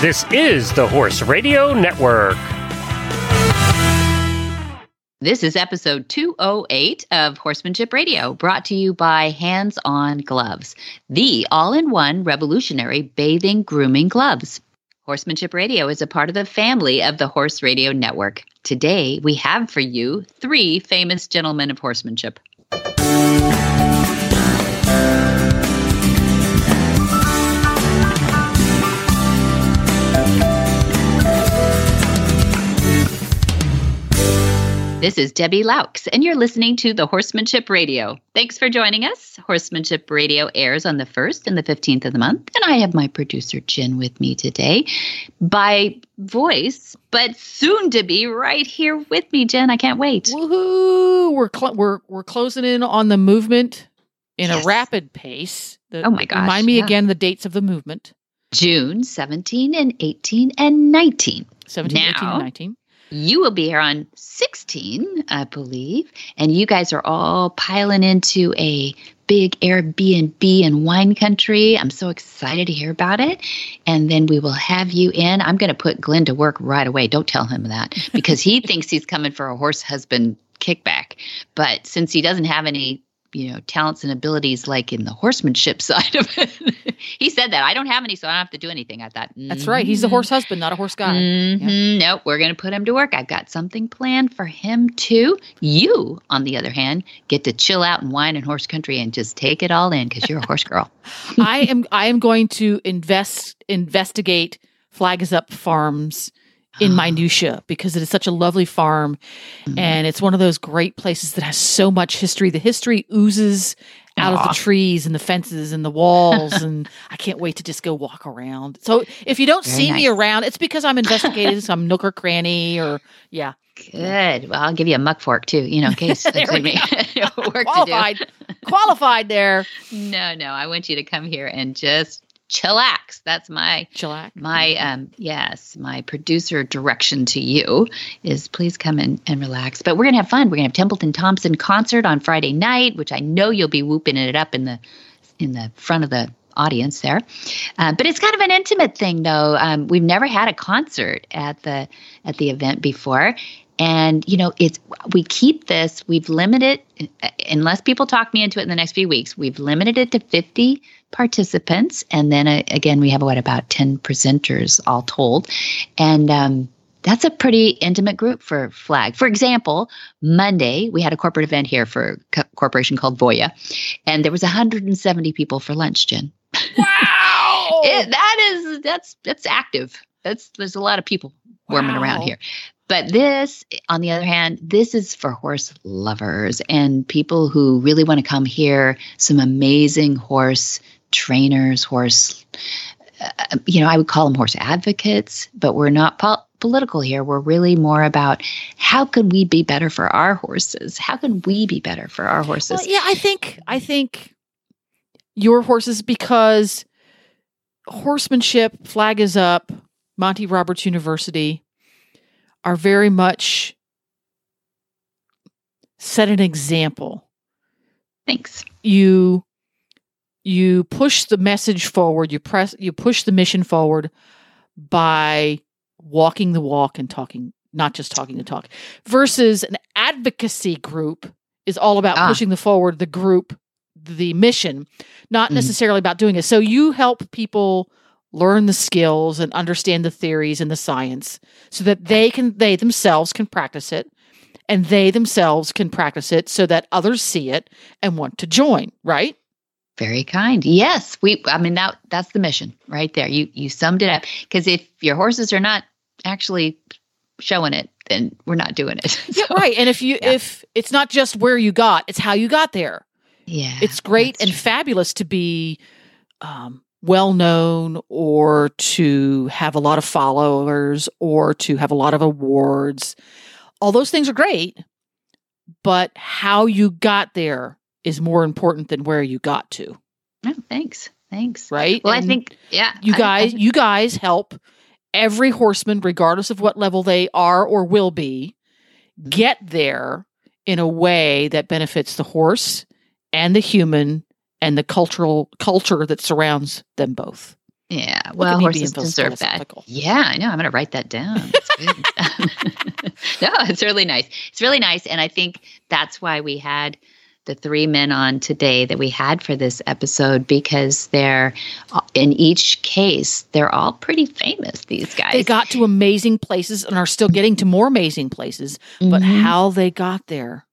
This is the Horse Radio Network. This is episode 208 of Horsemanship Radio, brought to you by Hands On Gloves, the all in one revolutionary bathing grooming gloves. Horsemanship Radio is a part of the family of the Horse Radio Network. Today, we have for you three famous gentlemen of horsemanship. This is Debbie Loucks, and you're listening to the Horsemanship Radio. Thanks for joining us. Horsemanship Radio airs on the 1st and the 15th of the month, and I have my producer, Jen, with me today by voice, but soon to be right here with me, Jen. I can't wait. Woohoo! We're, cl- we're, we're closing in on the movement in Yes. a rapid pace. The- Oh my gosh, Remind me yeah. again the dates of the movement June 17 and 18 and 19. 17, 18, and 19. You will be here on 16, I believe, and you guys are all piling into a big Airbnb and wine country. I'm so excited to hear about it. And then we will have you in. I'm going to put Glenn to work right away. Don't tell him that because he thinks he's coming for a horse husband kickback. But since he doesn't have any, you know, talents and abilities like in the horsemanship side of it, he said that I don't have any, so I don't have to do anything. I thought That's right. He's the "Mhm." horse husband, not a horse guy. Mhm. Nope, we're going to put him to work. I've got something planned for him too. You, on the other hand, get to chill out and wine in horse country and just take it all in because you're a horse girl. I am I am going to invest investigate Flag is Up Farms in minutia because it is such a lovely farm Mm-hmm. and it's one of those great places that has so much history. The history oozes out of the trees and the fences and the walls and I can't wait to just go walk around. So if you don't Very see me around, it's because I'm investigating some nook or cranny or yeah. Good. Well, I'll give you a muck fork too, you know, in case me work to Qualified. Qualified there. No, no, I want you to come here and just chillax. That's my Chillax. my um yes my producer direction to you is please come in and relax. But we're gonna have fun. We're gonna have templeton thompson concert on friday night which i know you'll be whooping it up in the in the front of the audience there. Uh, but it's kind of an intimate thing though. Um, we've never had a concert at the at the event before. And you know it's we keep this we've limited unless people talk me into it in the next few weeks we've limited it to 50 participants and then uh, again we have what about 10 presenters all told. And um, that's a pretty intimate group for flag for example monday we had a corporate event here for a co- corporation called voya and there was 170 people for lunch jen. Wow. it, that is that's that's active. That's there's a lot of people warming around here. But this on the other hand this is for horse lovers and people who really want to come hear some amazing horse trainers horse uh, you know i would call them horse advocates but we're not pol- political here. We're really more about how can we be better for our horses? How can we be better for our horses? Well, yeah, I think I think your horses because horsemanship, flag is up, Monty Roberts University are very much set an example. thanks. You you push the message forward, you press you push the mission forward by walking the walk and talking not just talking the talk versus an advocacy group is all about Ah. pushing the forward the group the mission not Mhm. necessarily about doing it so you help people learn the skills and understand the theories and the science so that they can they themselves can practice it and they themselves can practice it so that others see it and want to join right Very kind. Yes, we. I mean, that that's the mission right there. You you summed it up. Because if your horses are not actually showing it, then we're not doing it. yeah right and if you yeah. if it's not just where you got it's how you got there Yeah, it's great and true. fabulous to be um, well known or to have a lot of followers or to have a lot of awards. All those things are great, but how you got there is more important than where you got to, Oh, thanks, thanks. right? Well, I think yeah, you I- I guys you guys help every horseman regardless of what level they are or will be get there in a way that benefits the horse and the human and the cultural culture that surrounds them both Yeah, well, horses deserve that. Yeah, I know. I'm going to write that down. No, it's really nice. It's really nice, and I think that's why we had the three men on today that we had for this episode because they're in each case they're all pretty famous. These guys. They got to amazing places and are still getting to more amazing places, but Mhm. how they got there.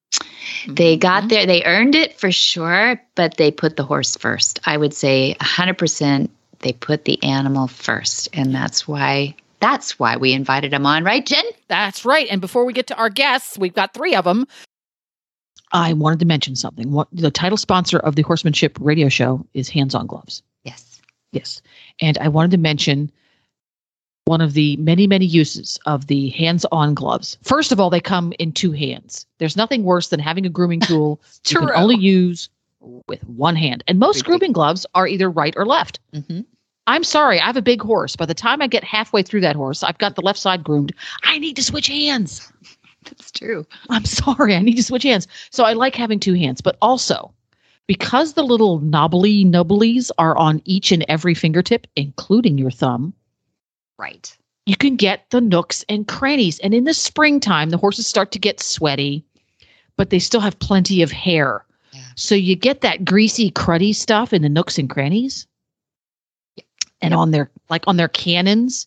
They got Mhm. there. They earned it for sure, but they put the horse first. I would say 100% they put the animal first. And that's why that's why we invited them on, right, Jen? That's right. And before we get to our guests, we've got three of them. I wanted to mention something. What the title sponsor of the Horsemanship Radio Show is Hands On Gloves. Yes. Yes. And I wanted to mention one of the many, many uses of the hands on gloves. First of all, they come in two hands. There's nothing worse than having a grooming tool you can only use with one hand. And most grooming gloves are either right or left. hmm I'm sorry, I have a big horse. By the time I get halfway through that horse, I've got the left side groomed. I need to switch hands. That's true. I'm sorry, I need to switch hands. So I like having two hands, but also because the little knobbly nubblies are on each and every fingertip, including your thumb, Right. you can get the nooks and crannies. And in the springtime, the horses start to get sweaty, but they still have plenty of hair. Yeah. So you get that greasy, cruddy stuff in the nooks and crannies. And Yep. on their like on their cannons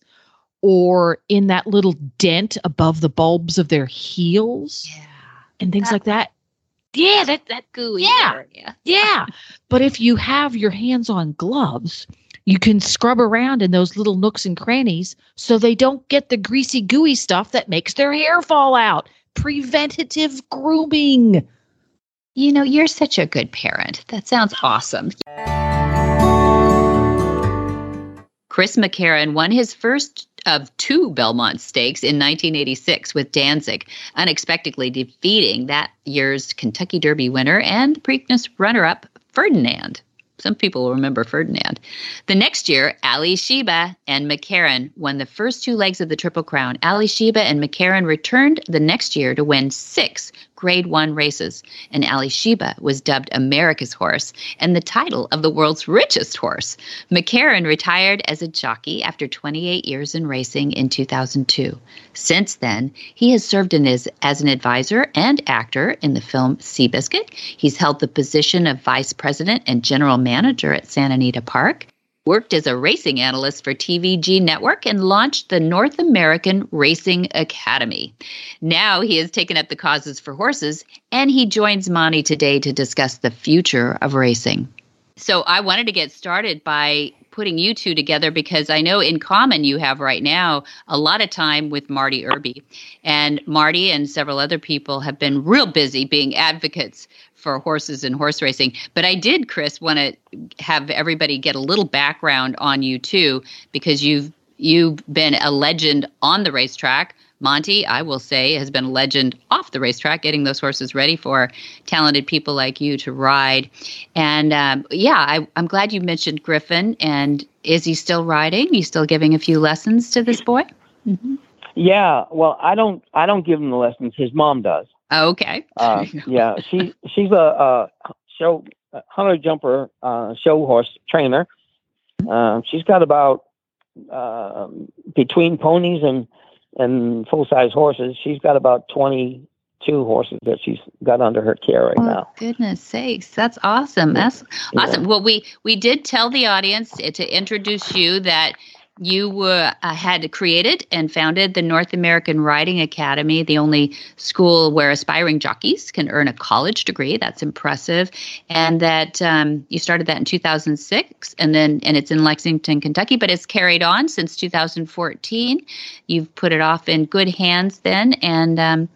or in that little dent above the bulbs of their heels Yeah. and things That- like that. Yeah, that that Gooey. Yeah. Yeah. yeah. But if you have your hands on gloves, you can scrub around in those little nooks and crannies so they don't get the greasy, gooey stuff that makes their hair fall out. Preventative grooming. You know, you're such a good parent. That sounds awesome. Chris McCarron won his first of two Belmont Stakes in 1986 with Danzig, unexpectedly defeating that year's Kentucky Derby winner and Preakness runner up Ferdinand. Some people will remember Ferdinand. The next year, Alysheba and McCarron won the first two legs of the Triple Crown. Alysheba and McCarron returned the next year to win six Grade One races, and Alysheba was dubbed America's Horse and the title of the world's richest horse. McCarron retired as a jockey after 28 years in racing in 2002. Since then, he has served as, as an advisor and actor in the film Seabiscuit. He's held the position of vice president and general manager at Santa Anita Park worked as a racing analyst for TVG Network, and launched the North American Racing Academy. Now he has taken up the causes for horses, and he joins Monty today to discuss the future of racing. So I wanted to get started by putting you two together because I know in common you have right now a lot of time with Marty Irby. And Marty and several other people have been real busy being advocates for horses and horse racing. But I did, Chris, want to have everybody get a little background on you too, because you've you've been a legend on the racetrack. Monty, I will say, has been a legend off the racetrack, getting those horses ready for talented people like you to ride. And um, yeah, I, I'm glad you mentioned Griffin. And is he still riding? You still giving a few lessons to this boy? Mm-hmm. Yeah, well, I don't. I don't give him the lessons. His mom does. Okay. Uh, yeah, she she's a, a show a hunter jumper uh, show horse trainer. Uh, she's got about uh, between ponies and and full size horses. She's got about twenty two horses that she's got under her care right Oh, now. goodness sakes, that's awesome. That's Yeah. awesome. Well, we we did tell the audience to introduce you that you were uh, had created and founded the North American Riding Academy, the only school where aspiring jockeys can earn a college degree. That's impressive, and that um, you started that in 2006, and then and it's in Lexington, Kentucky, but it's carried on since 2014. You've put it off in good hands then, and um,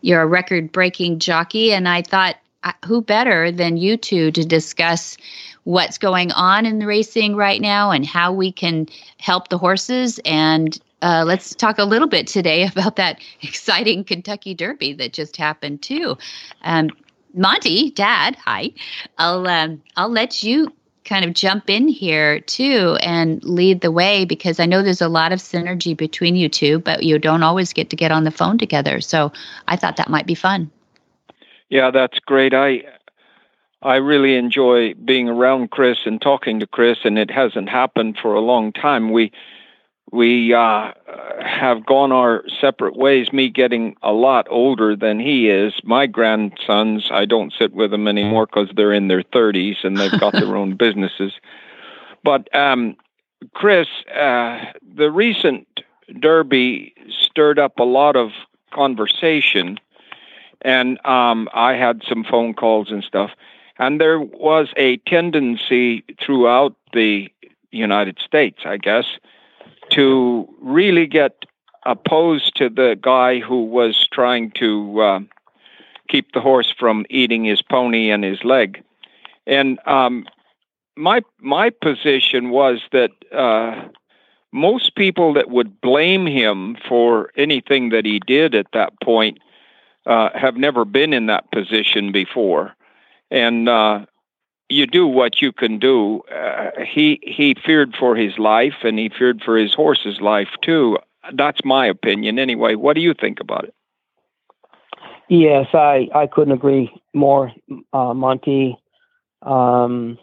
you're a record-breaking jockey. And I thought, uh, who better than you two to discuss what's going on in the racing right now and how we can help the horses and uh, let's talk a little bit today about that exciting Kentucky Derby that just happened too. Um, Monty, Dad, hi. I'll um, I'll let you kind of jump in here too and lead the way because I know there's a lot of synergy between you two, but you don't always get to get on the phone together. So I thought that might be fun. Yeah, that's great. I I really enjoy being around Chris and talking to Chris, and it hasn't happened for a long time. We we uh, have gone our separate ways. Me getting a lot older than he is. My grandsons, I don't sit with them anymore because they're in their thirties and they've got their own businesses. But um, Chris, uh, the recent Derby stirred up a lot of conversation, and um, I had some phone calls and stuff. And there was a tendency throughout the United States, I guess, to really get opposed to the guy who was trying to uh, keep the horse from eating his pony and his leg. And um, my my position was that uh, most people that would blame him for anything that he did at that point uh, have never been in that position before and uh, you do what you can do. Uh, he he feared for his life, and he feared for his horse's life too. That's my opinion, anyway. What do you think about it? Yes, I I couldn't agree more, uh, Monty. Um,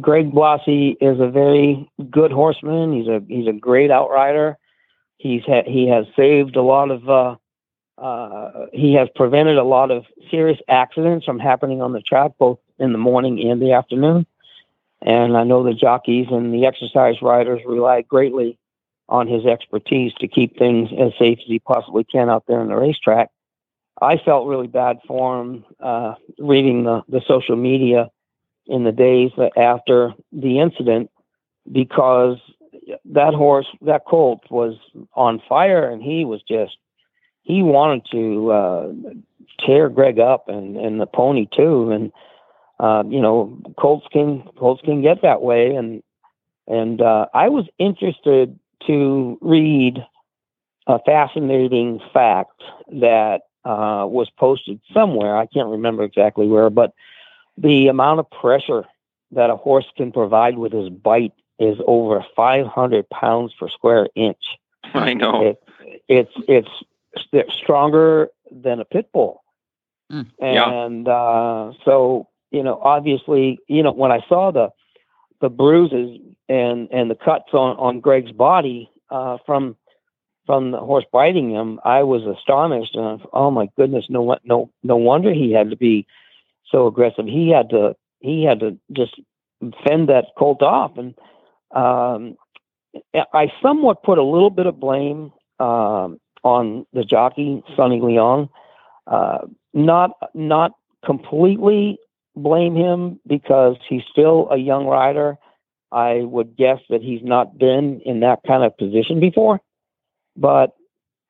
Greg Blasi is a very good horseman. He's a he's a great outrider. He's ha- he has saved a lot of uh, uh, he has prevented a lot of serious accidents from happening on the track, both in the morning and the afternoon. And I know the jockeys and the exercise riders rely greatly on his expertise to keep things as safe as he possibly can out there on the racetrack. I felt really bad for him uh, reading the, the social media in the days after the incident because that horse, that colt was on fire and he was just he wanted to uh, tear Greg up and, and the pony too. And, uh, you know, Colts can, Colts can get that way. And, and uh, I was interested to read a fascinating fact that uh, was posted somewhere. I can't remember exactly where, but the amount of pressure that a horse can provide with his bite is over 500 pounds per square inch. I know. It, it's it's stronger than a pit bull. Mm, and yeah. uh, so, you know, obviously, you know, when I saw the the bruises and and the cuts on on Greg's body uh, from from the horse biting him, I was astonished. And I, oh my goodness, no no no wonder he had to be so aggressive. He had to he had to just fend that colt off. And um, I somewhat put a little bit of blame um, on the jockey Sonny Leon. Uh, not not completely blame him because he's still a young rider. I would guess that he's not been in that kind of position before. But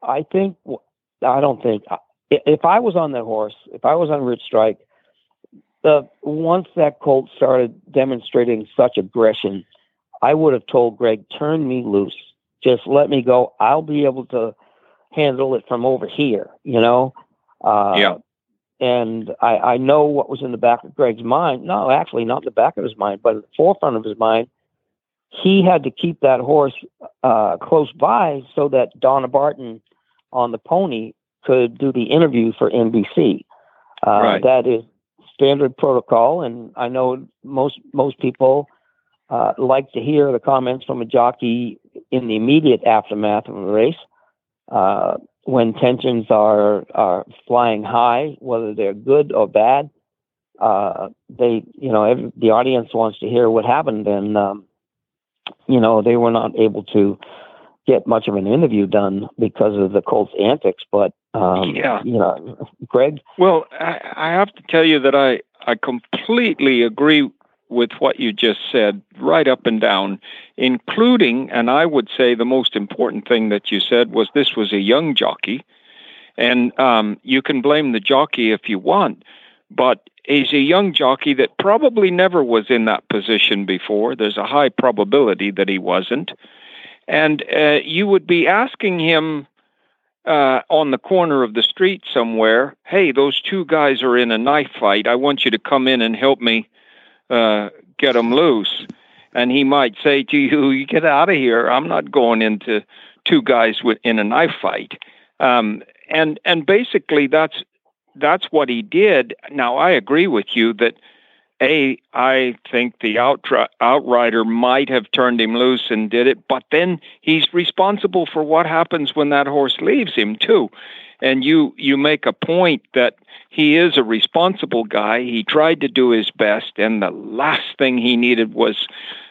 I think I don't think if I was on that horse, if I was on Rich Strike, the once that colt started demonstrating such aggression, I would have told Greg, "Turn me loose. Just let me go. I'll be able to handle it from over here, you know? Uh, yeah. And I, I know what was in the back of Greg's mind. No, actually, not in the back of his mind, but at the forefront of his mind. He had to keep that horse uh, close by so that Donna Barton on the pony could do the interview for NBC. Uh, right. That is standard protocol, and I know most most people uh, like to hear the comments from a jockey in the immediate aftermath of a race uh, when tensions are are flying high, whether they're good or bad. Uh, they, you know, every, the audience wants to hear what happened, and um, you know, they were not able to get much of an interview done because of the Colts' antics. But um, yeah, you know, Greg. Well, I, I have to tell you that I I completely agree with what you just said, right up and down, including, and I would say the most important thing that you said was this was a young jockey. And um, you can blame the jockey if you want, but he's a young jockey that probably never was in that position before. There's a high probability that he wasn't. And uh, you would be asking him uh, on the corner of the street somewhere, hey, those two guys are in a knife fight. I want you to come in and help me uh, get him loose. And he might say to you, "You get out of here. I'm not going into two guys with in a knife fight." Um, and and basically, that's that's what he did. Now I agree with you that a I think the outri- outrider might have turned him loose and did it, but then he's responsible for what happens when that horse leaves him too. And you you make a point that he is a responsible guy. He tried to do his best, and the last thing he needed was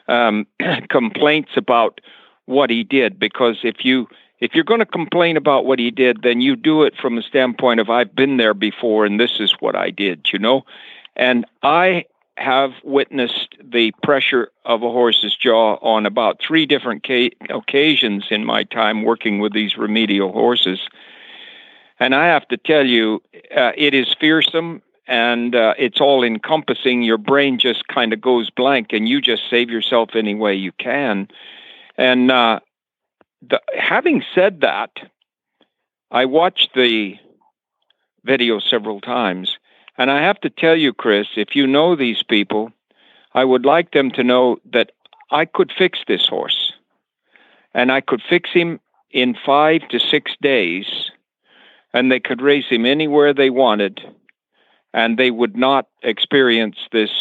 um, complaints about what he did. Because if you if you're going to complain about what he did, then you do it from a standpoint of I've been there before and this is what I did, you know? And I have witnessed the pressure of a horse's jaw on about three different ca- occasions in my time working with these remedial horses. And I have to tell you, uh, it is fearsome and uh, it's all encompassing. Your brain just kind of goes blank and you just save yourself any way you can. And uh, the, having said that, I watched the video several times, and I have to tell you, Chris, if you know these people, I would like them to know that I could fix this horse, and I could fix him in five to six days, and they could raise him anywhere they wanted, and they would not experience this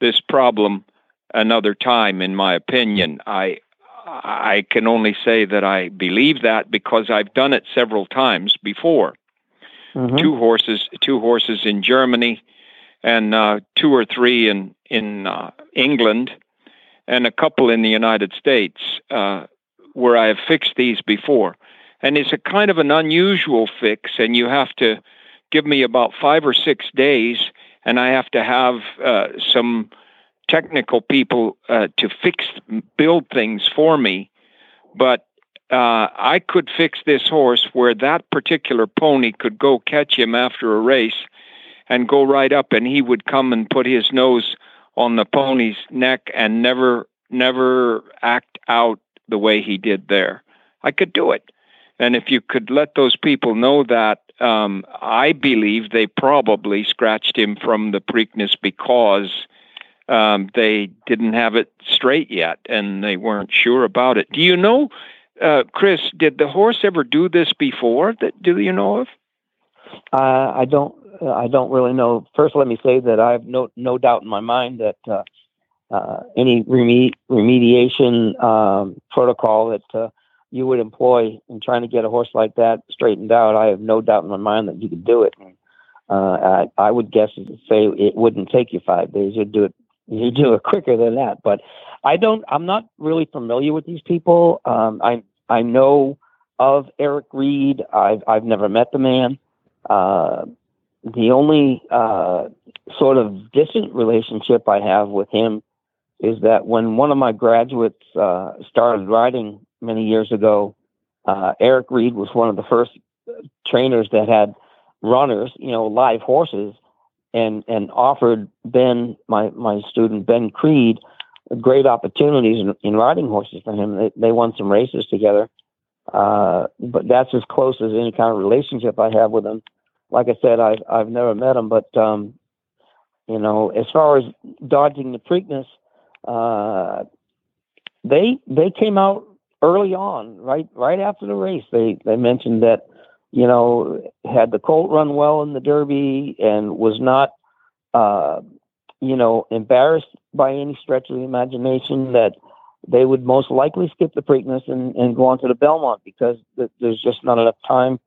this problem another time. In my opinion, I I can only say that I believe that because I've done it several times before. Mm-hmm. Two horses, two horses in Germany, and uh, two or three in in uh, England, and a couple in the United States, uh, where I have fixed these before. And it's a kind of an unusual fix, and you have to give me about five or six days, and I have to have uh, some technical people uh, to fix build things for me, but uh, I could fix this horse where that particular pony could go catch him after a race and go right up, and he would come and put his nose on the pony's neck and never never act out the way he did there. I could do it. And if you could let those people know that, um, I believe they probably scratched him from the Preakness because um, they didn't have it straight yet and they weren't sure about it. Do you know, uh, Chris, did the horse ever do this before? That do you know of? Uh, I don't. Uh, I don't really know. First, let me say that I have no no doubt in my mind that uh, uh, any reme- remediation um, protocol that you would employ in trying to get a horse like that straightened out, I have no doubt in my mind that you could do it. I, I would guess say it wouldn't take you five days. You'd do it you do it quicker than that. But I don't. I'm not really familiar with these people. Um, I I know of Eric Reed. I've I've never met the man. Uh, the only uh, sort of distant relationship I have with him is that when one of my graduates uh, started riding many years ago, uh, Eric Reed was one of the first trainers that had runners, you know, live horses and and offered Ben, my my student Ben Creed, great opportunities in, in riding horses for him. They, they won some races together, uh, but that's as close as any kind of relationship I have with him. Like I said, I've I've never met him, but um, you know, as far as dodging the Preakness, uh, they they came out early on, right right after the race. They they mentioned that you know, had the colt run well in the Derby and was not, uh, you know, embarrassed by any stretch of the imagination that they would most likely skip the Preakness and, and go on to the Belmont because th- there's just not enough time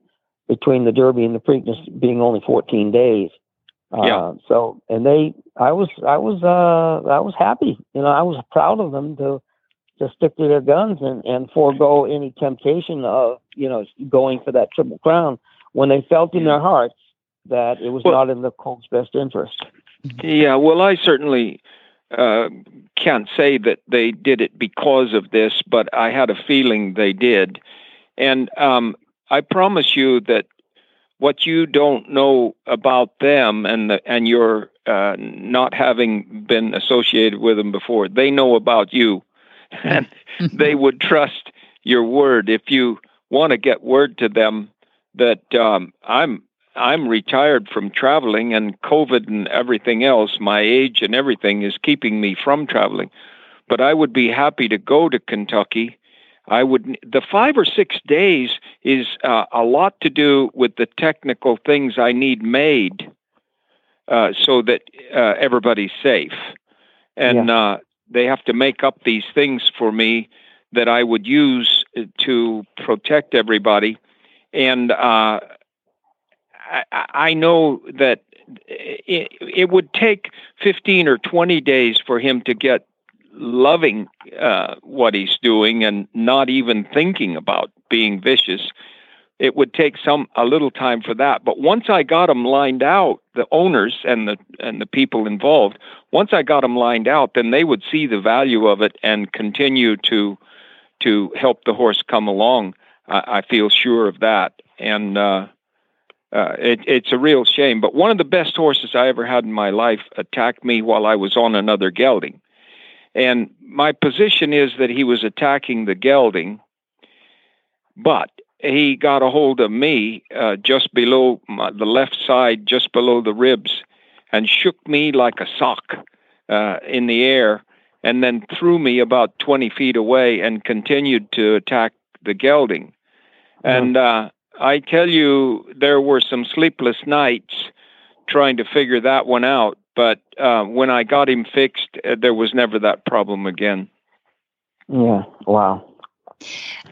between the Derby and the Preakness being only 14 days. Uh, yeah. So, and they, I was, I was, uh, I was happy. You know, I was proud of them to to stick to their guns and, and forego any temptation of, you know, going for that triple crown when they felt in their hearts that it was well, not in the colt's best interest. Yeah, well, I certainly uh, can't say that they did it because of this, but I had a feeling they did. And um, I promise you that what you don't know about them and the, and your uh, not having been associated with them before, they know about you and they would trust your word if you want to get word to them that um, I'm I'm retired from traveling and COVID and everything else. My age and everything is keeping me from traveling, but I would be happy to go to Kentucky. I would the five or six days is uh, a lot to do with the technical things I need made uh, so that uh, everybody's safe, and Yeah. Uh, they have to make up these things for me that I would use to protect everybody, and uh, I, I know that it, it would take 15 or 20 days for him to get loving uh, what he's doing and not even thinking about being vicious. It would take some a little time for that, but once I got them lined out, the owners and the and the people involved, once I got them lined out, then they would see the value of it and continue to to help the horse come along. I, I feel sure of that, and uh, uh, it, it's a real shame. But one of the best horses I ever had in my life attacked me while I was on another gelding. And my position is that he was attacking the gelding, but he got a hold of me uh, just below my, the left side, just below the ribs, and shook me like a sock uh, in the air, and then threw me about 20 feet away and continued to attack the gelding. And uh, I tell you, there were some sleepless nights trying to figure that one out. But uh, when I got him fixed, uh, there was never that problem again. Yeah. Wow.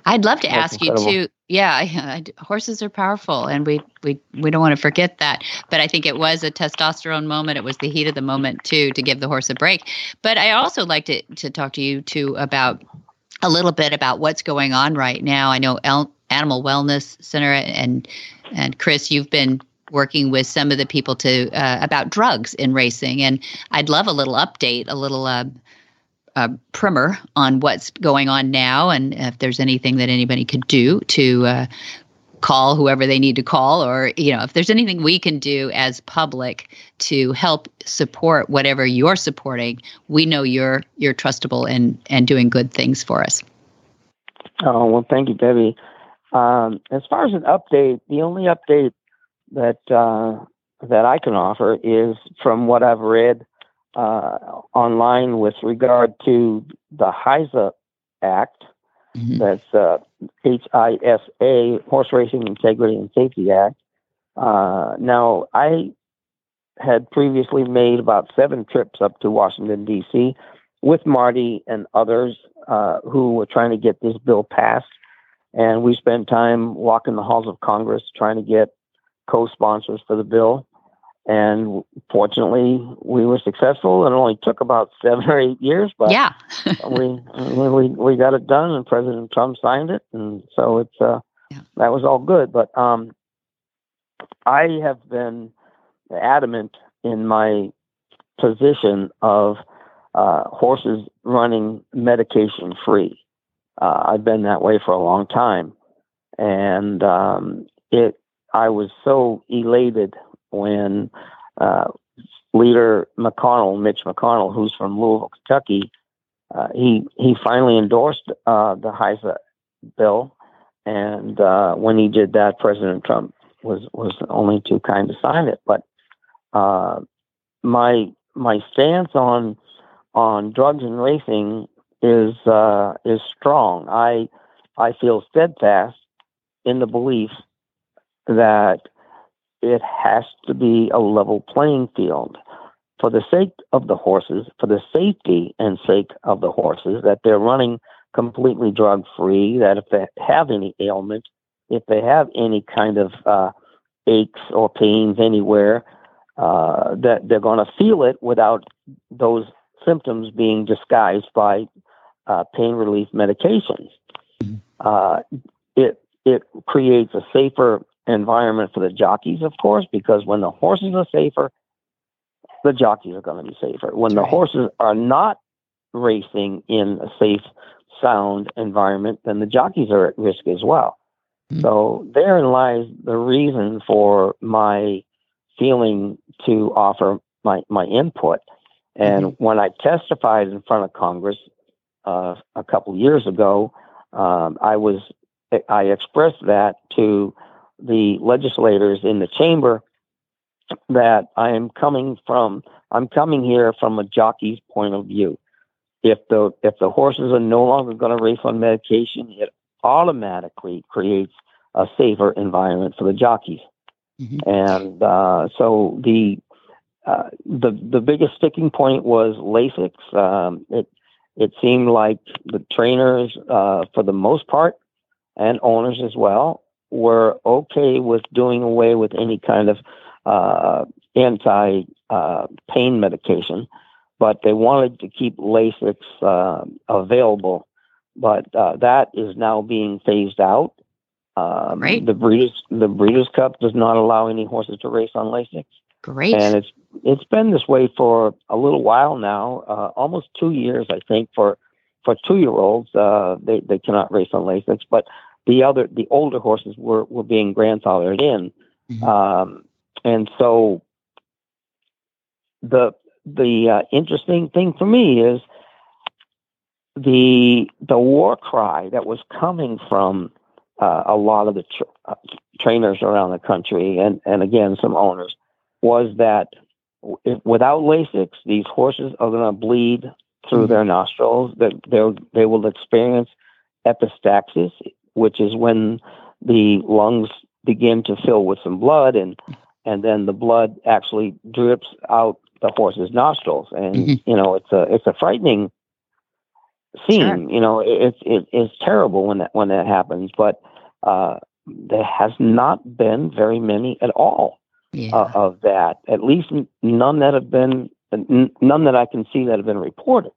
I'd love to That's ask you incredible. too. Yeah, I, I, horses are powerful, and we we we don't want to forget that. But I think it was a testosterone moment. It was the heat of the moment too to give the horse a break. But I also like to to talk to you too about a little bit about what's going on right now. I know El- Animal Wellness Center and and Chris, you've been working with some of the people to uh, about drugs in racing, and I'd love a little update, a little. Uh, uh, primer on what's going on now and if there's anything that anybody could do to uh, call whoever they need to call or you know if there's anything we can do as public to help support whatever you're supporting we know you're you're trustable and and doing good things for us Oh well, thank you, Debbie. Um, as far as an update, the only update that uh, that I can offer is from what I've read uh, online with regard to the HISA Act. Mhm. That's uh, H-I-S-A, Horse Racing Integrity and Safety Act. Uh, now, I had previously made about seven trips up to Washington D.C. with Marty and others uh, who were trying to get this bill passed, and we spent time walking the halls of Congress trying to get co-sponsors for the bill. And fortunately, we were successful. and It only took about seven or eight years, but yeah we, we we got it done, and President Trump signed it, and so it's uh, Yeah. that was all good. But um, I have been adamant in my position of uh, horses running medication free. Uh, I've been that way for a long time, and um, it. I was so elated when uh, leader McConnell, Mitch McConnell, who's from Louisville, Kentucky, uh, he he finally endorsed uh, the HISA bill, and uh, when he did that, President Trump was was only too kind to sign it. But uh, my my stance on on drugs and racing is uh, is strong. I I feel steadfast in the belief that it has to be a level playing field for the sake of the horses, for the safety and sake of the horses, that they're running completely drug free, that if they have any ailment, if they have any kind of uh, aches or pains anywhere, uh, that they're going to feel it without those symptoms being disguised by uh, pain relief medications. Uh, it it creates a safer environment for the jockeys, of course, because when the horses are safer, the jockeys are going to be safer. When the Right. horses are not racing in a safe, sound environment, then the jockeys are at risk as well. Mhm. So therein lies the reason for my feeling to offer my, my input. And when I testified in front of Congress uh, a couple years ago, um, I was I expressed that to the legislators in the chamber that I am coming from. I'm coming here from a jockey's point of view. if the if the horses are no longer going to race on medication, it automatically creates a safer environment for the jockeys. Mm-hmm. And uh, so the uh, the the biggest sticking point was Lasix. Um, it it seemed like the trainers, uh, for the most part, and owners as well, were okay with doing away with any kind of uh, anti uh, pain medication, but they wanted to keep Lasix uh, available. But uh, that is now being phased out. Um, right. The Breeders' the Breeders' Cup does not allow any horses to race on Lasix. Great. And it's it's been this way for a little while now, uh, almost two years, I think. For for two year olds, uh, they they cannot race on Lasix, but the other the older horses were were being grandfathered in, mm-hmm. um, and so the the uh, interesting thing for me is the the war cry that was coming from uh, a lot of the tra- uh, trainers around the country, and and again some owners, was that if, without Lasix, these horses are going to bleed through mm-hmm. their nostrils. That they they will experience epistaxis, which is when the lungs begin to fill with some blood, and and then the blood actually drips out the horse's nostrils, and mm-hmm. you know it's a it's a frightening scene. Sure. You know, it's it, it's terrible when that when that happens, but uh, there has not been very many at all yeah. uh, of that. At least none that have been none that I can see that have been reported.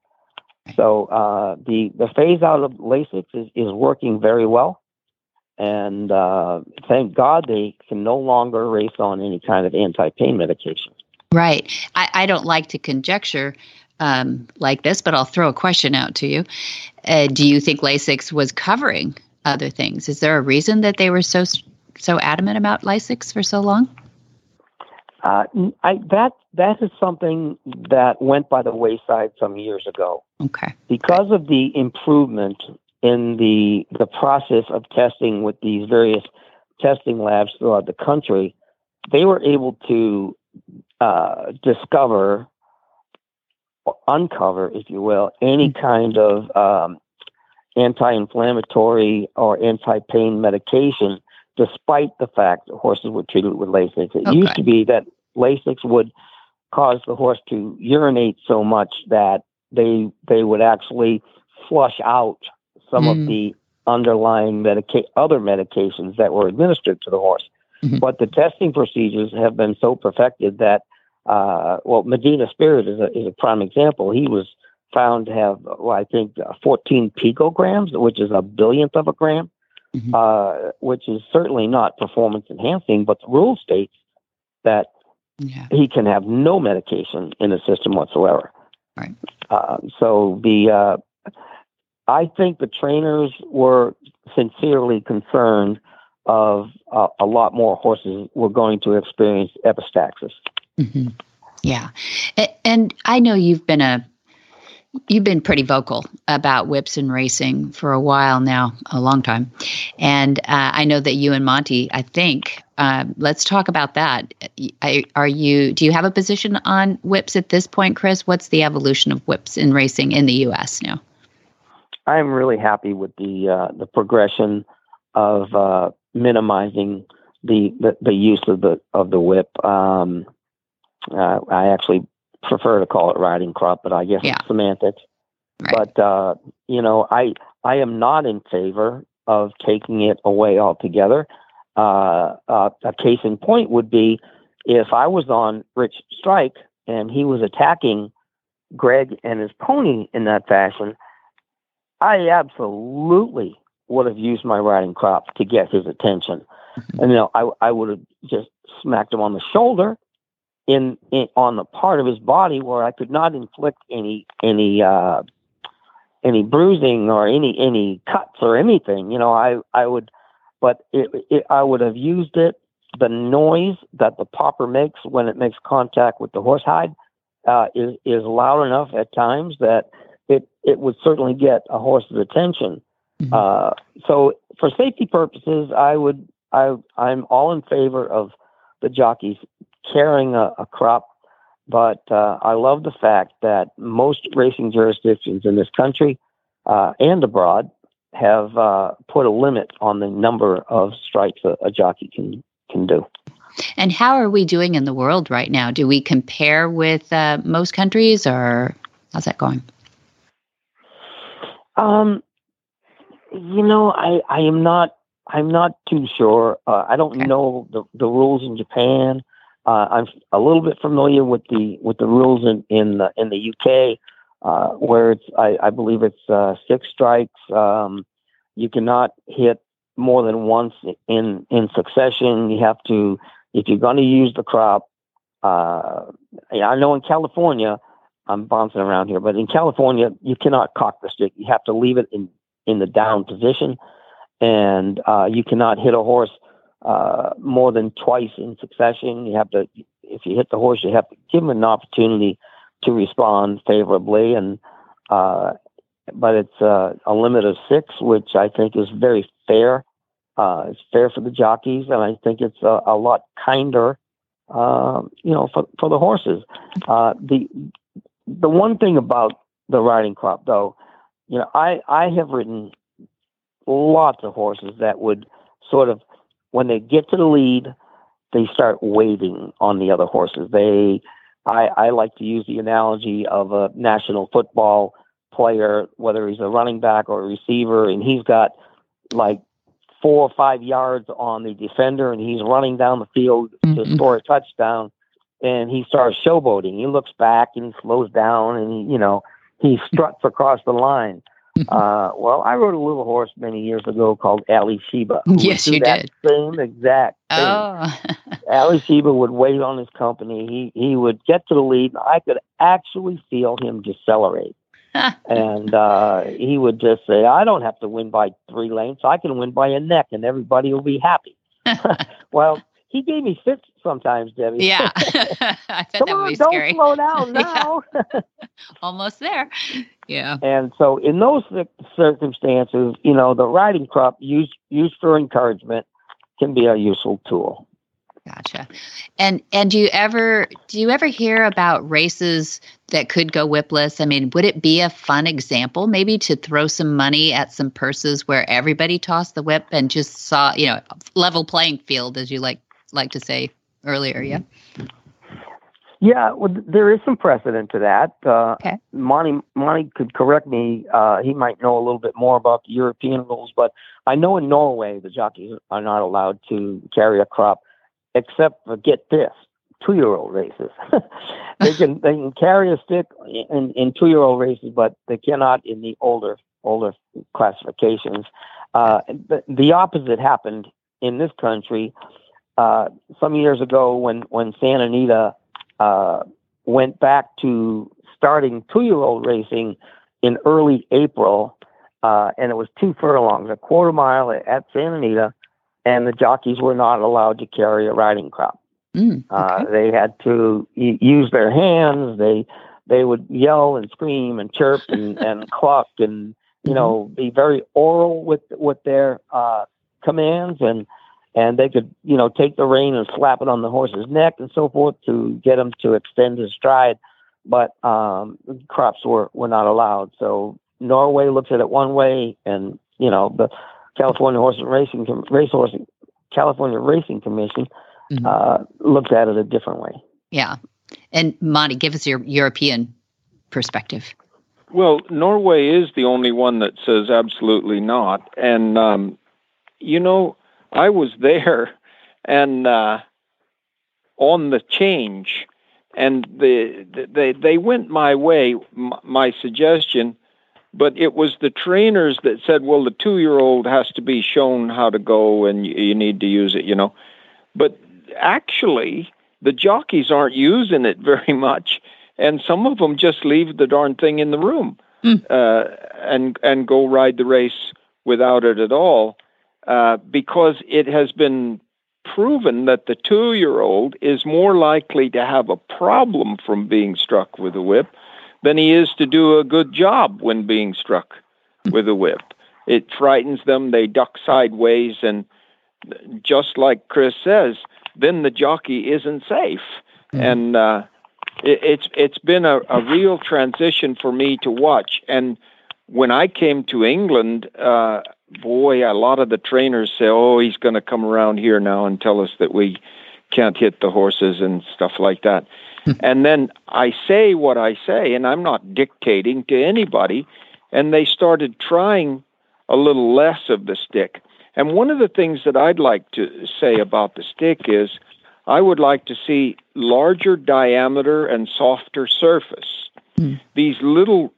So uh, the the phase out of Lasix is, is working very well, and uh, thank God they can no longer race on any kind of anti pain medication. Right. I, I don't like to conjecture um, like this, but I'll throw a question out to you. Uh, do you think Lasix was covering other things? Is there a reason that they were so so adamant about Lasix for so long? Uh, I, that that is something that went by the wayside some years ago. Okay. Because okay. of the improvement in the the process of testing with these various testing labs throughout the country, they were able to uh, discover, uncover, if you will, any mm-hmm. kind of um, anti-inflammatory or anti-pain medication despite the fact that horses were treated with Lasix. It okay. used to be that Lasix would cause the horse to urinate so much that they they would actually flush out some mm. of the underlying medica- other medications that were administered to the horse. Mm-hmm. But the testing procedures have been so perfected that, uh, well, Medina Spirit is a, is a prime example. He was found to have, well, I think, uh, 14 picograms, which is a billionth of a gram, mm-hmm. uh, which is certainly not performance enhancing, but the rule states that yeah. he can have no medication in the system whatsoever. Right. Uh, so the uh, I think the trainers were sincerely concerned of uh, a lot more horses were going to experience epistaxis. Mm-hmm. Yeah, and I know you've been a you've been pretty vocal about whips and racing for a while now, a long time. And uh, I know that you and Monty, I think, uh, let's talk about that. Are you? Do you have a position on whips at this point, Chris? What's the evolution of whips in racing in the U.S. now? I'm really happy with the uh, the progression of uh, minimizing the, the, the use of the of the whip. Um, uh, I actually prefer to call it riding crop, but I guess yeah. it's semantics. Right. But uh, you know, I I am not in favor of taking it away altogether. Uh, uh, a case in point would be if I was on Rich Strike and he was attacking Greg and his pony in that fashion, I absolutely would have used my riding crop to get his attention. Mm-hmm. And you know, I I would have just smacked him on the shoulder in, in on the part of his body where I could not inflict any any uh, any bruising or any any cuts or anything. You know, I I would, but it, it, I would have used it. The noise that the popper makes when it makes contact with the horsehide uh, is is loud enough at times that it it would certainly get a horse's attention. Mm-hmm. Uh, so for safety purposes, I would I I'm all in favor of the jockeys carrying a, a crop but uh, I love the fact that most racing jurisdictions in this country uh, and abroad have uh, put a limit on the number of strikes a, a jockey can can do. And how are we doing in the world right now? Do we compare with uh, most countries, or how's that going? Um, you know, I, I am not I'm not too sure. Uh, I don't Okay. know the, the rules in Japan. Uh, I'm a little bit familiar with the with the rules in in the, in the UK, uh, where it's I, I believe it's uh, six strikes. Um, you cannot hit more than once in in succession. You have to if you're going to use the crop. Uh, I know in California, I'm bouncing around here, but in California, you cannot cock the stick. You have to leave it in in the down position, and uh, you cannot hit a horse uh, more than twice in succession. You have to, if you hit the horse, you have to give him an opportunity to respond favorably, and uh, but it's uh, a limit of six, which I think is very fair. Uh, it's fair for the jockeys, and I think it's a, a lot kinder, um, you know, for for the horses. Uh, the the one thing about the riding crop, though, you know, I I have ridden lots of horses that would sort of when they get to the lead, they start waiting on the other horses. They I, I like to use the analogy of a national football player, whether he's a running back or a receiver, and he's got like four or five yards on the defender, and he's running down the field to Mhm. score a touchdown, and he starts showboating. He looks back and he slows down, and he, you know he struts across the line. Uh, well, I rode a little horse many years ago called Ali Sheba. Yes, you did. Same exact thing. Oh, Alysheba would wait on his company. He he would get to the lead. And I could actually feel him decelerate, and uh, he would just say, "I don't have to win by three lengths. I can win by a neck, and everybody will be happy." well, he gave me fits sometimes, Debbie. yeah. I Come that on, don't scary. slow down now. Almost there. Yeah. And so, in those circumstances, you know, the riding crop used used for encouragement can be a useful tool. Gotcha. And and do you ever do you ever hear about races that could go whipless? I mean, would it be a fun example maybe to throw some money at some purses where everybody tossed the whip and just saw, you know, level playing field as you like like to say earlier, yeah? Yeah, well, there is some precedent to that. Uh, Okay. Monty, Monty could correct me. Uh, he might know a little bit more about the European rules, but I know in Norway the jockeys are not allowed to carry a crop, except for get this two-year-old races. they can they can carry a stick in, in two-year-old races, but they cannot in the older older classifications. Uh, the, the opposite happened in this country uh, some years ago when when Santa Anita uh, went back to starting two-year-old racing in early April, uh, and it was two furlongs, a quarter mile at Santa Anita, and the jockeys were not allowed to carry a riding crop. Mm, Uh, okay. they had to y- use their hands. They they would yell and scream and chirp and, and cluck and you know be very oral with with their uh, commands and and they could you know take the rein and slap it on the horse's neck and so forth to get him to extend his stride. But um, crops were were not allowed. So Norway looks at it one way, and you know the California Horse and Racing Com- Racehorse California Racing Commission Mhm. uh, looked at it a different way. Yeah. And Monty, give us your European perspective. Well, Norway is the only one that says absolutely not. And, um, you know, I was there and uh, on the change, and the, they, they went my way, m- my suggestion, but it was the trainers that said, well, the two year old has to be shown how to go and you, you need to use it, you know. But actually, the jockeys aren't using it very much and some of them just leave the darn thing in the room Mm. uh, and and go ride the race without it at all, uh, because it has been proven that the two-year-old is more likely to have a problem from being struck with a whip than he is to do a good job when being struck with a whip. It frightens them; they duck sideways, and just like Chris says, then the jockey isn't safe. Mhm. And uh, it, it's it's been a, a real transition for me to watch. And when I came to England, uh, boy, a lot of the trainers say, "Oh, he's going to come around here now and tell us that we can't hit the horses and stuff like that." and then I say what I say, and I'm not dictating to anybody. And they started trying a little less of the stick. And one of the things that I'd like to say about the stick is I would like to see larger diameter and softer surface. Mm. These little,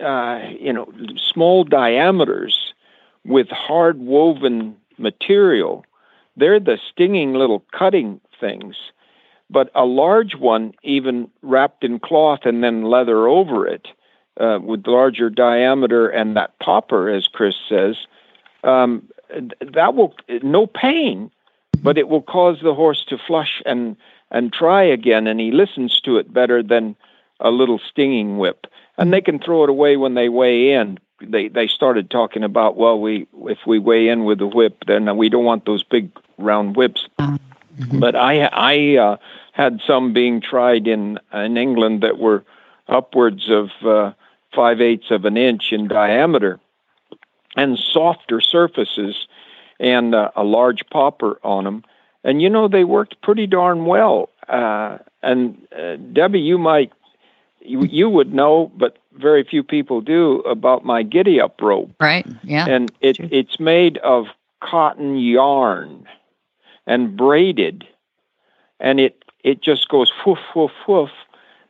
uh, you know, small diameters with hard woven material, they're the stinging little cutting things. But a large one, even wrapped in cloth and then leather over it, uh, with larger diameter and that popper, as Chris says, um, that will no pain, but it will cause the horse to flush and and try again, and he listens to it better than a little stinging whip. And they can throw it away when they weigh in. They they started talking about well, we if we weigh in with a whip, then we don't want those big round whips. Mm-hmm. But I I uh, had some being tried in in England that were upwards of uh, five eighths of an inch in diameter, and softer surfaces, and uh, a large popper on them. And you know they worked pretty darn well. Uh, and uh, Debbie, you might you, you would know, but very few people do about my giddy up rope. Right. Yeah. And it it's made of cotton yarn and braided, and it it just goes woof woof woof,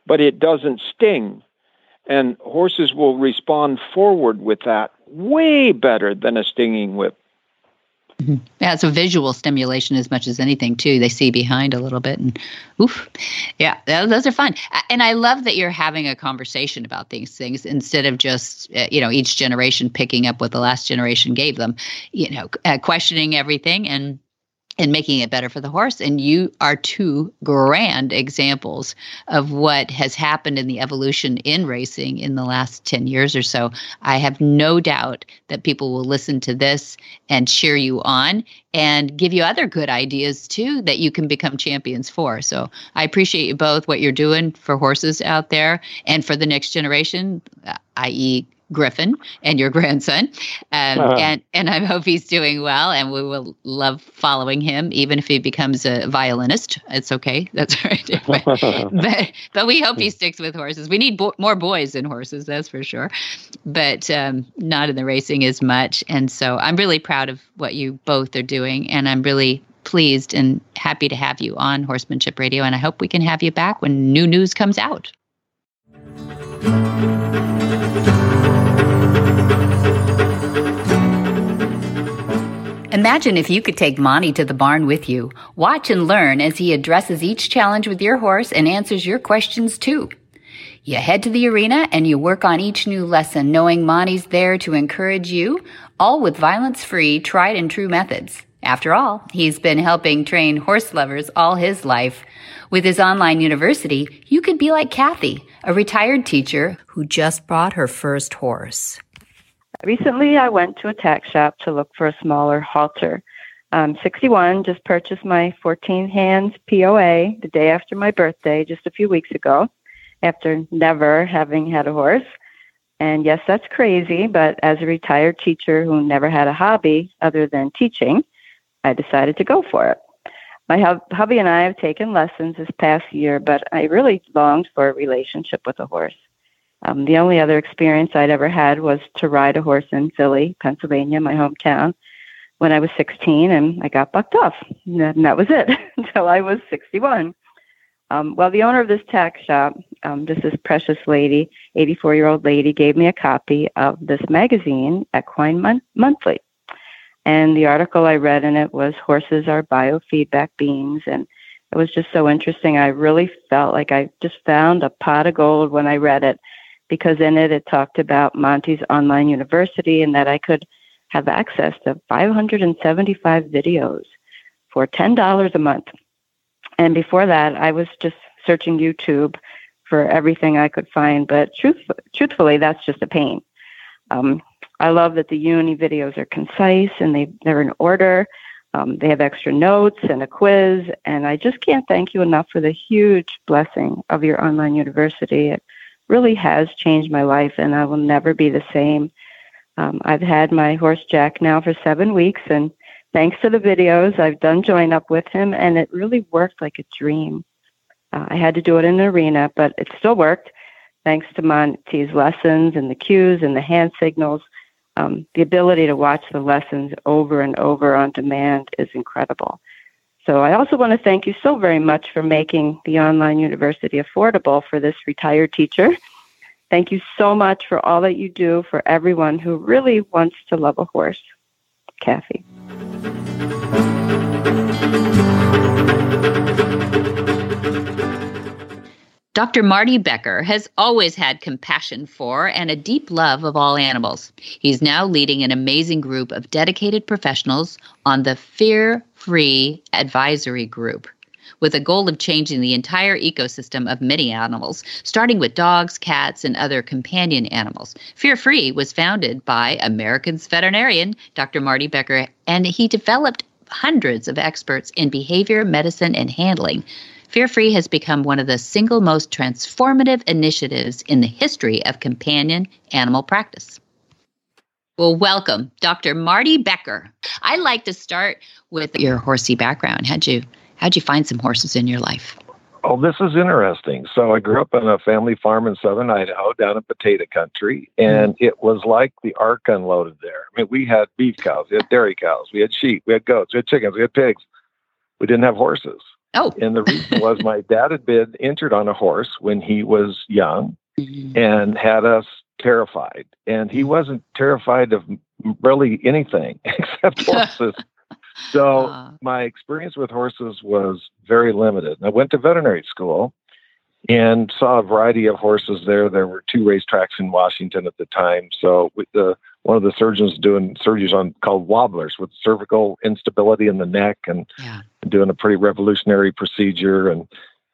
but it doesn't sting and horses will respond forward with that way better than a stinging whip. Mm-hmm. Yeah, it's a visual stimulation as much as anything too. They see behind a little bit, and oof, yeah, those are fun. And I love that you're having a conversation about these things instead of just uh, you know each generation picking up what the last generation gave them. You know, uh, questioning everything and and making it better for the horse. And you are two grand examples of what has happened in the evolution in racing in the last 10 years or so. I have no doubt that people will listen to this and cheer you on and give you other good ideas too that you can become champions for. So I appreciate you both, what you're doing for horses out there and for the next generation, i.e., Griffin and your grandson, um, uh-huh. and and I hope he's doing well. And we will love following him, even if he becomes a violinist. It's okay. That's right. but, but, but we hope he sticks with horses. We need bo- more boys in horses, that's for sure. But um, not in the racing as much. And so I'm really proud of what you both are doing, and I'm really pleased and happy to have you on Horsemanship Radio. And I hope we can have you back when new news comes out. Imagine if you could take Monty to the barn with you. Watch and learn as he addresses each challenge with your horse and answers your questions too. You head to the arena and you work on each new lesson, knowing Monty's there to encourage you, all with violence free, tried and true methods. After all, he's been helping train horse lovers all his life. With his online university, you could be like Kathy, a retired teacher who just bought her first horse. Recently, I went to a tack shop to look for a smaller halter. Um, 61, just purchased my 14 hands POA the day after my birthday, just a few weeks ago, after never having had a horse. And yes, that's crazy, but as a retired teacher who never had a hobby other than teaching, I decided to go for it. My hubby and I have taken lessons this past year, but I really longed for a relationship with a horse. Um, the only other experience I'd ever had was to ride a horse in Philly, Pennsylvania, my hometown, when I was 16, and I got bucked off. And that was it until I was 61. Um, well, the owner of this tack shop, um, just this precious lady, 84 year old lady, gave me a copy of this magazine, Equine Mon- Monthly. And the article I read in it was Horses Are Biofeedback Beings. And it was just so interesting. I really felt like I just found a pot of gold when I read it because in it it talked about Monty's online university and that I could have access to 575 videos for $10 a month. And before that, I was just searching YouTube for everything I could find, but truth, truthfully, that's just a pain. Um, I love that the uni videos are concise and they, they're in order. Um, they have extra notes and a quiz, and I just can't thank you enough for the huge blessing of your online university. It really has changed my life, and I will never be the same. Um, I've had my horse Jack now for seven weeks, and thanks to the videos, I've done join up with him, and it really worked like a dream. Uh, I had to do it in an arena, but it still worked thanks to Monty's lessons and the cues and the hand signals. Um, the ability to watch the lessons over and over on demand is incredible. So I also want to thank you so very much for making the online university affordable for this retired teacher. Thank you so much for all that you do for everyone who really wants to love a horse. Kathy. Dr. Marty Becker has always had compassion for and a deep love of all animals. He's now leading an amazing group of dedicated professionals on the Fear Free Advisory Group with a goal of changing the entire ecosystem of many animals, starting with dogs, cats, and other companion animals. Fear Free was founded by American's veterinarian, Dr. Marty Becker, and he developed hundreds of experts in behavior, medicine, and handling Fear Free has become one of the single most transformative initiatives in the history of companion animal practice. Well, welcome, Dr. Marty Becker. I'd like to start with your horsey background. How'd you how'd you find some horses in your life? Oh, this is interesting. So I grew up on a family farm in southern Idaho down in potato country, and mm. it was like the ark unloaded there. I mean, we had beef cows, we had dairy cows, we had sheep, we had goats, we had chickens, we had pigs. We didn't have horses. Oh. And the reason was my dad had been injured on a horse when he was young mm-hmm. and had us terrified. And he wasn't terrified of really anything except horses. so uh. my experience with horses was very limited. And I went to veterinary school and saw a variety of horses there. There were two racetracks in Washington at the time. So the one of the surgeons doing surgeries on called wobblers with cervical instability in the neck and yeah. doing a pretty revolutionary procedure. And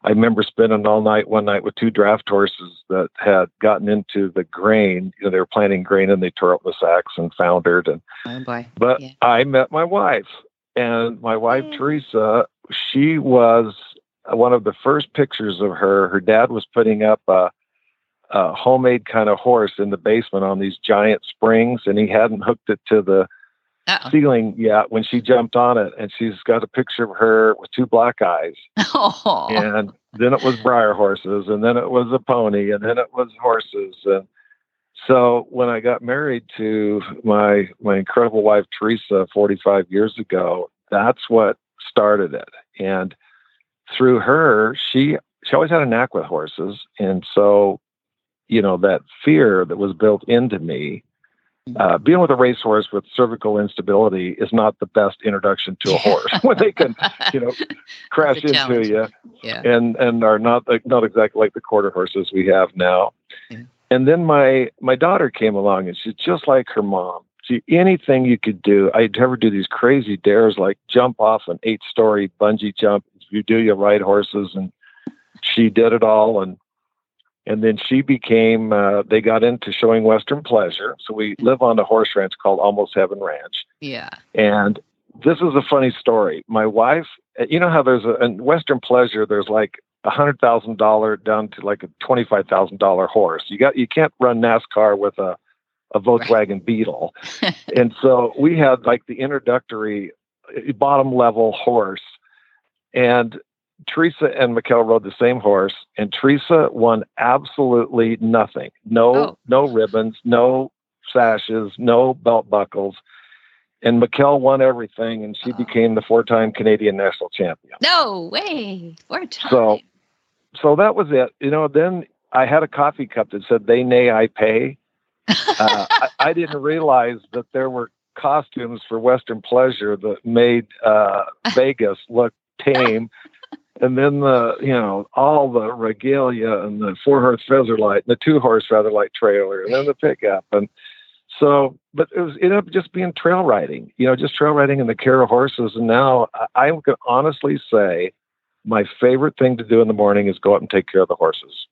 I remember spending all night one night with two draft horses that had gotten into the grain. You know, they were planting grain and they tore up the sacks and foundered. And oh boy. but yeah. I met my wife, and my wife Teresa. She was one of the first pictures of her. Her dad was putting up a a homemade kind of horse in the basement on these giant springs, and he hadn't hooked it to the Uh-oh. ceiling yet when she jumped on it. And she's got a picture of her with two black eyes. Oh. And then it was Breyer horses, and then it was a pony, and then it was horses. And so when I got married to my my incredible wife Teresa 45 years ago, that's what started it. And through her, she she always had a knack with horses, and so you know, that fear that was built into me. Mm-hmm. Uh, being with a racehorse with cervical instability is not the best introduction to a horse when they can, you know, crash into challenge. you, yeah. and and are not like, not exactly like the quarter horses we have now. Yeah. And then my my daughter came along, and she's just like her mom. She anything you could do. I'd ever do these crazy dares like jump off an eight story bungee jump. If You do you ride horses, and she did it all. And and then she became uh, they got into showing western pleasure. So we live on a horse ranch called almost heaven ranch. Yeah. And this is a funny story. My wife uh, you know how there's a in western pleasure there's like a hundred thousand dollar down to like a twenty five thousand dollar horse. You got you can't run nascar with a a volkswagen right. beetle. And so we had like the introductory uh, bottom level horse. And Teresa and Mikkel rode the same horse, and Teresa won absolutely nothing. No, oh. no ribbons, no sashes, no belt buckles. And Mikkel won everything, and she oh. became the four-time Canadian national champion. No way, four times. So, so that was it. You know, then I had a coffee cup that said "They nay, I pay." uh, I, I, didn't realize that there were costumes for Western pleasure that made uh, Vegas look tame and then the you know all the regalia and the four horse feather light and the two horse feather light trailer and then the pickup and so but it was it ended up just being trail riding you know just trail riding in the care of horses and now I, I can honestly say my favorite thing to do in the morning is go out and take care of the horses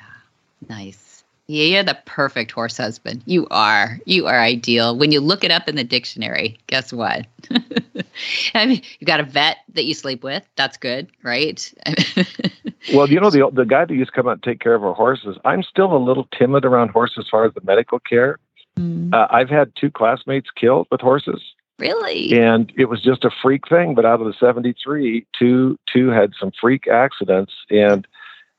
ah, nice yeah, you're the perfect horse husband. You are. You are ideal. When you look it up in the dictionary, guess what? I mean, you got a vet that you sleep with. That's good, right? well, you know, the the guy that used to come out and take care of our horses. I'm still a little timid around horses as far as the medical care. Mm. Uh, I've had two classmates killed with horses. Really? And it was just a freak thing. But out of the 73, two two had some freak accidents. And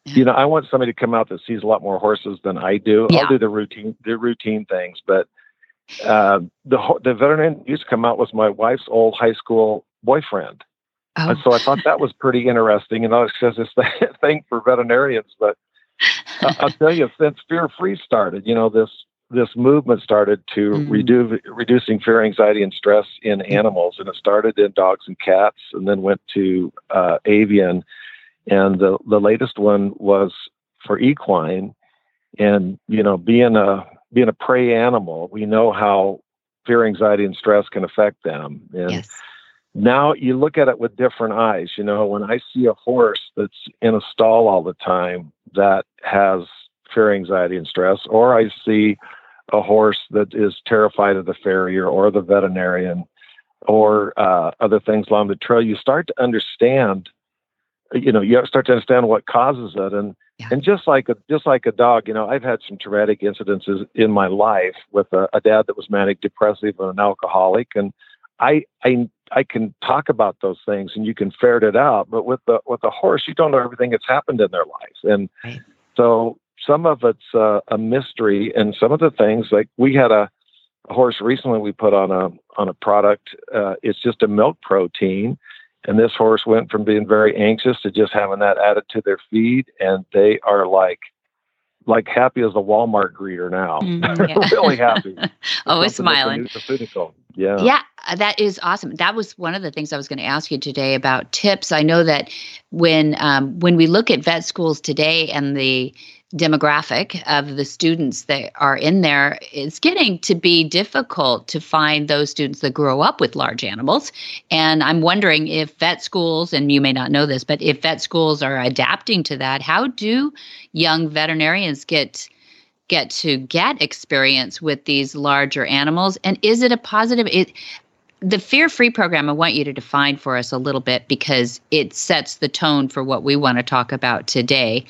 you know, I want somebody to come out that sees a lot more horses than I do. Yeah. I'll do the routine the routine things, but uh, the the veterinarian used to come out was my wife's old high school boyfriend. Oh. And so I thought that was pretty interesting. And I was just this thing for veterinarians. But I'll tell you, since Fear Free started, you know, this this movement started to mm-hmm. reduce reducing fear, anxiety, and stress in mm-hmm. animals, and it started in dogs and cats, and then went to uh, avian, and the the latest one was for equine, and you know, being a being a prey animal, we know how fear, anxiety, and stress can affect them, and. Yes. Now you look at it with different eyes. You know, when I see a horse that's in a stall all the time that has fear, anxiety, and stress, or I see a horse that is terrified of the farrier or the veterinarian or uh, other things along the trail, you start to understand. You know, you start to understand what causes it, and yeah. and just like a just like a dog, you know, I've had some traumatic incidences in my life with a, a dad that was manic depressive and an alcoholic, and I I I can talk about those things and you can ferret it out, but with the with a horse, you don't know everything that's happened in their lives, and right. so some of it's uh, a mystery, and some of the things like we had a, a horse recently we put on a on a product. Uh, it's just a milk protein, and this horse went from being very anxious to just having that added to their feed, and they are like like happy as a Walmart greeter now. Mm, yeah. really happy. Always smiling. Yeah. Yeah, uh, that is awesome. That was one of the things I was going to ask you today about tips. I know that when um, when we look at vet schools today and the demographic of the students that are in there, it's getting to be difficult to find those students that grow up with large animals. And I'm wondering if vet schools, and you may not know this, but if vet schools are adapting to that, how do young veterinarians get get to get experience with these larger animals and is it a positive it the fear free program, I want you to define for us a little bit because it sets the tone for what we want to talk about today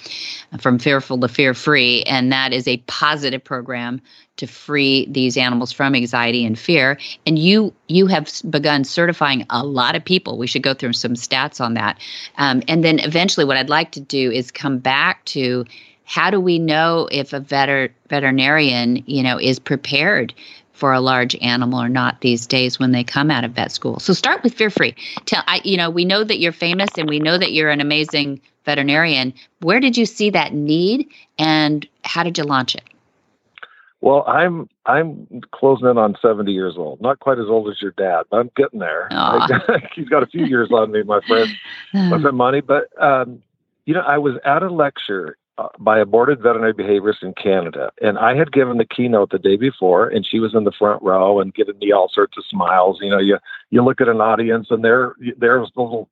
from fearful to fear free. And that is a positive program to free these animals from anxiety and fear. And you you have begun certifying a lot of people. We should go through some stats on that. Um, and then eventually, what I'd like to do is come back to how do we know if a veter- veterinarian you know is prepared for a large animal or not these days when they come out of vet school. So start with fear free. Tell I you know, we know that you're famous and we know that you're an amazing veterinarian. Where did you see that need and how did you launch it? Well, I'm I'm closing in on 70 years old. Not quite as old as your dad, but I'm getting there. He's got a few years on me, my friend, my friend Monty. But um, you know, I was at a lecture Uh, by a boarded veterinary behaviorist in Canada. And I had given the keynote the day before, and she was in the front row and giving me all sorts of smiles. You know, you you look at an audience and there there's a little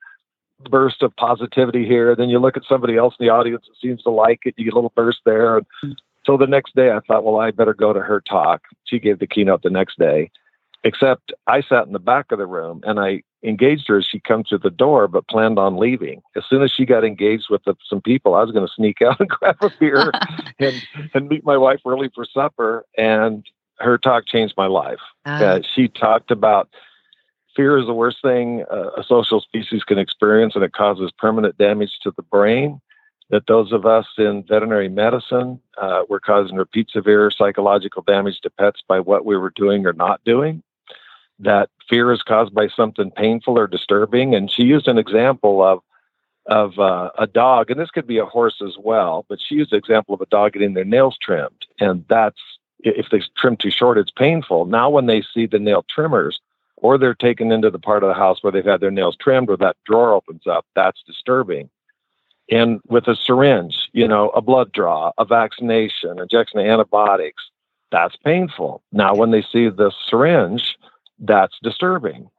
burst of positivity here. Then you look at somebody else in the audience that seems to like it, you get a little burst there. And so the next day I thought, well, I better go to her talk. She gave the keynote the next day. Except I sat in the back of the room and I engaged her as she come to the door, but planned on leaving. As soon as she got engaged with the, some people, I was going to sneak out and grab a beer and, and meet my wife early for supper. And her talk changed my life. Uh, uh, she talked about fear is the worst thing uh, a social species can experience, and it causes permanent damage to the brain. That those of us in veterinary medicine uh, were causing repeat severe psychological damage to pets by what we were doing or not doing that fear is caused by something painful or disturbing. And she used an example of of uh, a dog, and this could be a horse as well. But she used an example of a dog getting their nails trimmed, and that's if they trim too short, it's painful. Now, when they see the nail trimmers, or they're taken into the part of the house where they've had their nails trimmed, or that drawer opens up, that's disturbing. And with a syringe, you know, a blood draw, a vaccination, injection of antibiotics, that's painful. Now, when they see the syringe, that's disturbing.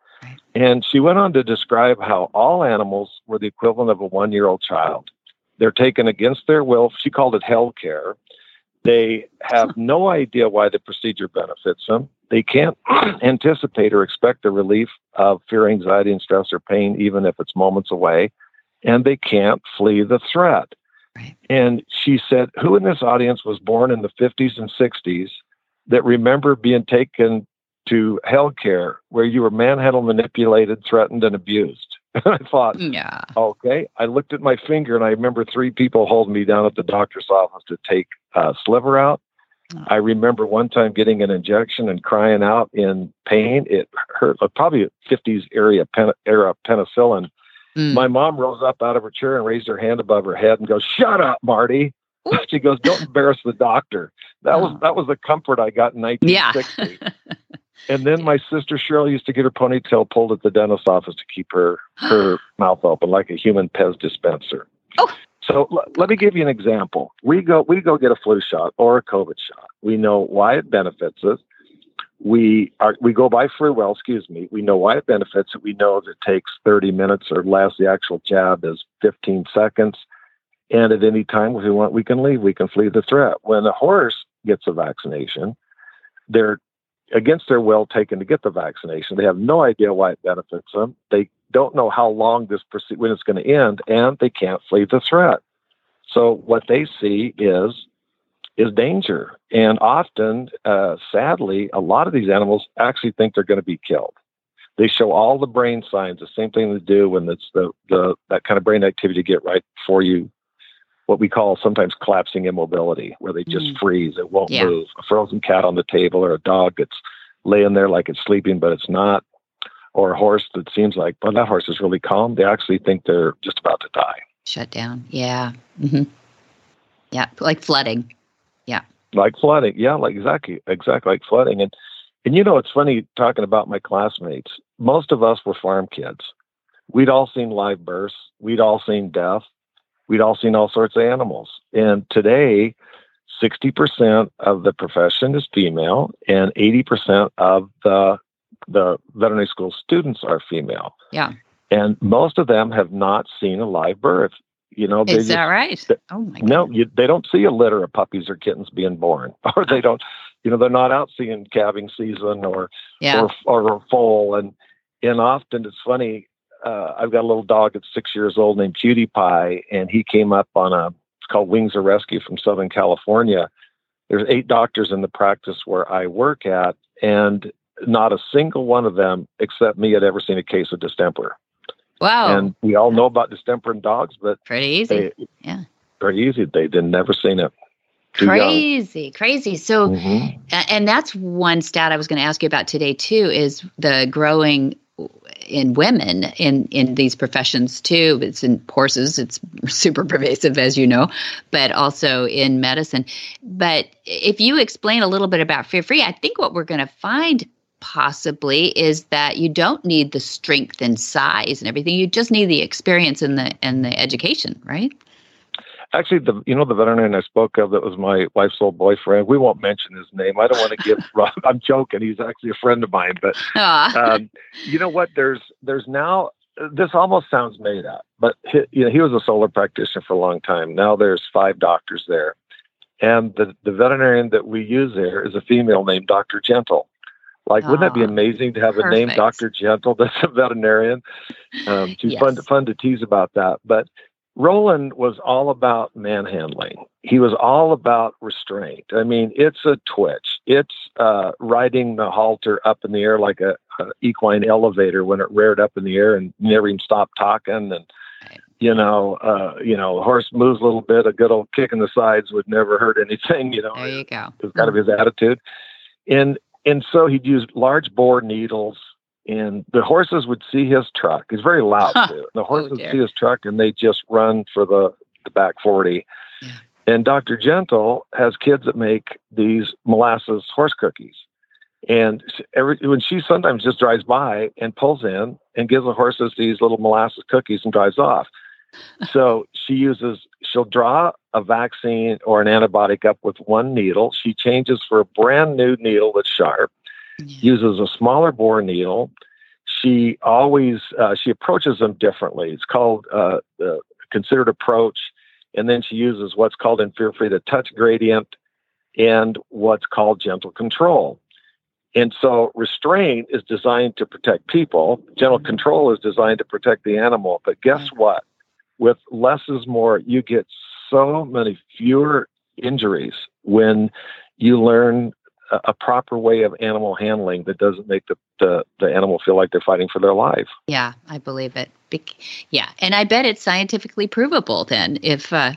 And she went on to describe how all animals were the equivalent of a one year old child. They're taken against their will. She called it hell care. They have no idea why the procedure benefits them. They can't anticipate or expect the relief of fear, anxiety, and stress or pain, even if it's moments away. And they can't flee the threat. Right. And she said, Who in this audience was born in the 50s and 60s that remember being taken to health care where you were manhandled, manipulated, threatened, and abused? I thought, Yeah. okay. I looked at my finger and I remember three people holding me down at the doctor's office to take a sliver out. Oh. I remember one time getting an injection and crying out in pain. It hurt, uh, probably 50s area pen, era penicillin. Mm. My mom rose up out of her chair and raised her hand above her head and goes, "Shut up, Marty." She goes, "Don't embarrass the doctor." That was Oh. that was the comfort I got in yeah. 1960. and then my sister Cheryl used to get her ponytail pulled at the dentist's office to keep her her mouth open like a human Pez dispenser. Oh. So l- let me give you an example. We go we go get a flu shot or a COVID shot. We know why it benefits us. We are we go by free well, excuse me. We know why it benefits it. We know that it takes 30 minutes or less. The actual jab is 15 seconds. And at any time, if we want, we can leave. We can flee the threat. When a horse gets a vaccination, they're against their will taken to get the vaccination. They have no idea why it benefits them. They don't know how long this proce- when it's going to end, and they can't flee the threat. So what they see is is danger, and often, uh, sadly, a lot of these animals actually think they're going to be killed. They show all the brain signs, the same thing they do when it's the, the that kind of brain activity get right before you, what we call sometimes collapsing immobility, where they just Mm. freeze, it won't Yeah. move. A frozen cat on the table, or a dog that's laying there like it's sleeping but it's not, or a horse that seems like, well, that horse is really calm. They actually think they're just about to die. Shut down. Yeah. Mm-hmm. Yeah. Like flooding. Yeah. Like flooding. Yeah, like exactly, exactly like flooding. And and you know, it's funny talking about my classmates. Most of us were farm kids. We'd all seen live births. We'd all seen death. We'd all seen all sorts of animals. And today, sixty percent of the profession is female, and eighty percent of the the veterinary school students are female. Yeah. And most of them have not seen a live birth. You know, they Is just that right? th- Oh my no, God. you, they don't see a litter of puppies or kittens being born, or they don't, you know, they're not out seeing calving season or Yeah. or or foal. And and often it's funny. Uh, I've got a little dog that's six years old named Cutie Pie, and he came up on a it's called Wings of Rescue from Southern California. There's eight doctors in the practice where I work at, and not a single one of them, except me, had ever seen a case of distemper. Wow. And we all know about distemper in dogs, but Pretty easy. they, Yeah. very easy. They did never seen it. too young. Crazy. Crazy. So, Mhm. And that's one stat I was going to ask you about today too is the growing in women in in these professions too. It's in horses, it's super pervasive as you know, but also in medicine. But if you explain a little bit about fear free, I think what we're going to find possibly is that you don't need the strength and size and everything. You just need the experience and the and the education, right? Actually, the you know the veterinarian I spoke of that was my wife's old boyfriend. We won't mention his name. I don't want to give. Rob, I'm joking. He's actually a friend of mine. But um, you know what? There's there's now. This almost sounds made up, but he, you know he was a solar practitioner for a long time. Now there's five doctors there, and the the veterinarian that we use there is a female named Doctor Gentle. Like, wouldn't that be amazing to have a name. Doctor Gentle that's a veterinarian? Um, she's fun to fun to tease about that, but Roland was all about manhandling. He was all about restraint. I mean, it's a twitch. It's uh, riding the halter up in the air like a, a equine elevator when it reared up in the air and never even stopped talking. And you know, uh, you know, horse moves a little bit. A good old kick in the sides would never hurt anything. You know, there you go. it was kind of his attitude. And and so he'd use large bore needles and the horses would see his truck. He's very loud Huh. The oh, horses Oh, dear. see his truck and they just run for the, the back 40. Yeah. And Dr. Gentle has kids that make these molasses horse cookies. And every when she sometimes just drives by and pulls in and gives the horses these little molasses cookies and drives off. So she uses she'll draw a vaccine or an antibiotic up with one needle. She changes for a brand new needle that's sharp. Uses a smaller bore needle. She always uh, she approaches them differently. It's called uh, the considered approach, and then she uses what's called in fear free the touch gradient. and what's called gentle control. And so restraint is designed to protect people. Gentle control is designed to protect the animal. But guess what? With less is more, you get so many fewer injuries when you learn a, a proper way of animal handling that doesn't make the, the, the animal feel like they're fighting for their life. Yeah, I believe it. Yeah, and I bet it's scientifically provable then if uh,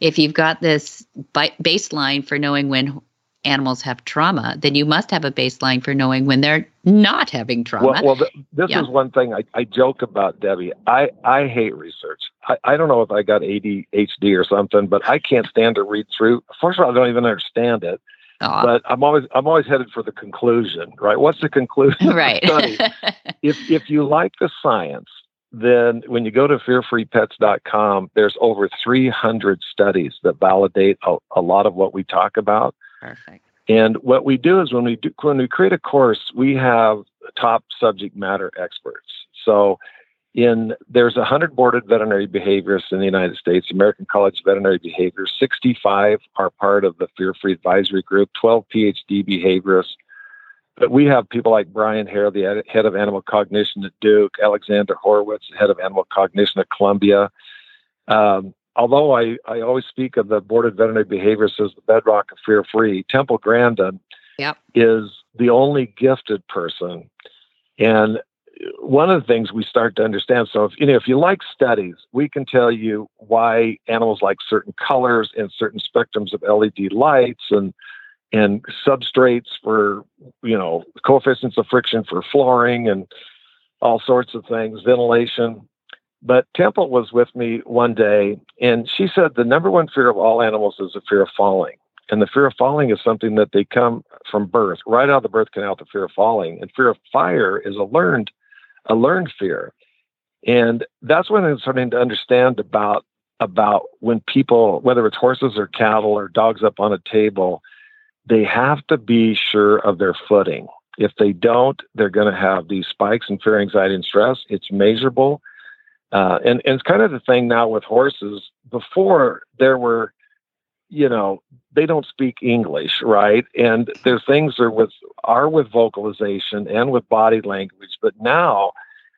if you've got this baseline for knowing when animals have trauma, then you must have a baseline for knowing when they're not having trauma. Well, well th- this yeah. is one thing I, I joke about, Debbie. I, I hate research. I, I don't know if I got ADHD or something, but I can't stand to read through. First of all, I don't even understand it. Aww. But I'm always I'm always headed for the conclusion, right? What's the conclusion? Right. The if if you like the science, then when you go to fearfreepets.com, there's over 300 studies that validate a, a lot of what we talk about. Perfect. And what we do is when we do when we create a course, we have top subject matter experts. So in there's 100 boarded veterinary behaviorists in the United States, American College of Veterinary Behaviors. 65 are part of the Fear Free Advisory Group, 12 PhD behaviorists. But we have people like Brian Hare, the head of animal cognition at Duke, Alexandra Horowitz, head of animal cognition at Columbia. Um, although I, I always speak of the boarded veterinary behaviorists as the bedrock of fear free, Temple Grandin yep. is the only gifted person. And one of the things we start to understand so if you know if you like studies we can tell you why animals like certain colors and certain spectrums of led lights and and substrates for you know coefficients of friction for flooring and all sorts of things ventilation. But temple was with me one day and she said the number one fear of all animals is the fear of falling. And the fear of falling is something that they come from birth right out of the birth canal the fear of falling. And fear of fire is a learned a learned fear. And that's when I'm starting to understand about about when people, whether it's horses or cattle or dogs up on a table, they have to be sure of their footing. If they don't, they're going to have these spikes in fear, anxiety, and stress. It's measurable. Uh, and, and it's kind of the thing now with horses. Before there were, you know, they don't speak English, right? And their things are with are with vocalization and with body language. But now,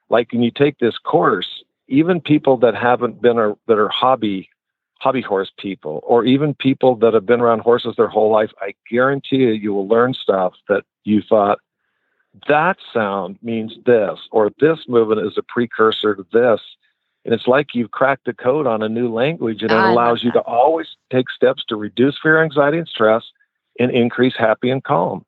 like when you take this course, even people that haven't been or that are hobby hobby horse people, or even people that have been around horses their whole life, I guarantee you, you will learn stuff that you thought that sound means this, or this movement is a precursor to this and it's like you've cracked the code on a new language, and it I allows you to always take steps to reduce fear, anxiety, and stress and increase happy and calm.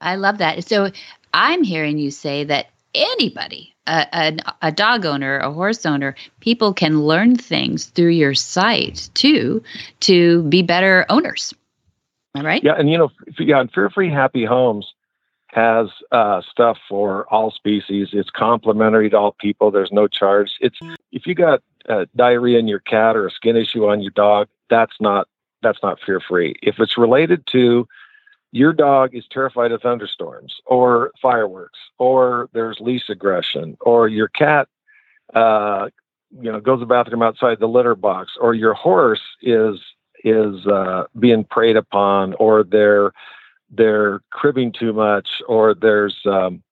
I love that. So I'm hearing you say that anybody, a, a, a, dog owner, a horse owner, people can learn things through your site too to be better owners. All right. Yeah, and you know, yeah, in Fear Free Happy Homes, has uh, stuff for all species. It's complimentary to all people. There's no charge. It's if you got uh, diarrhea in your cat or a skin issue on your dog, that's not that's not fear free. If it's related to your dog is terrified of thunderstorms or fireworks or there's leash aggression or your cat uh, you know goes to the bathroom outside the litter box or your horse is is uh, being preyed upon or they're they're cribbing too much or there's um,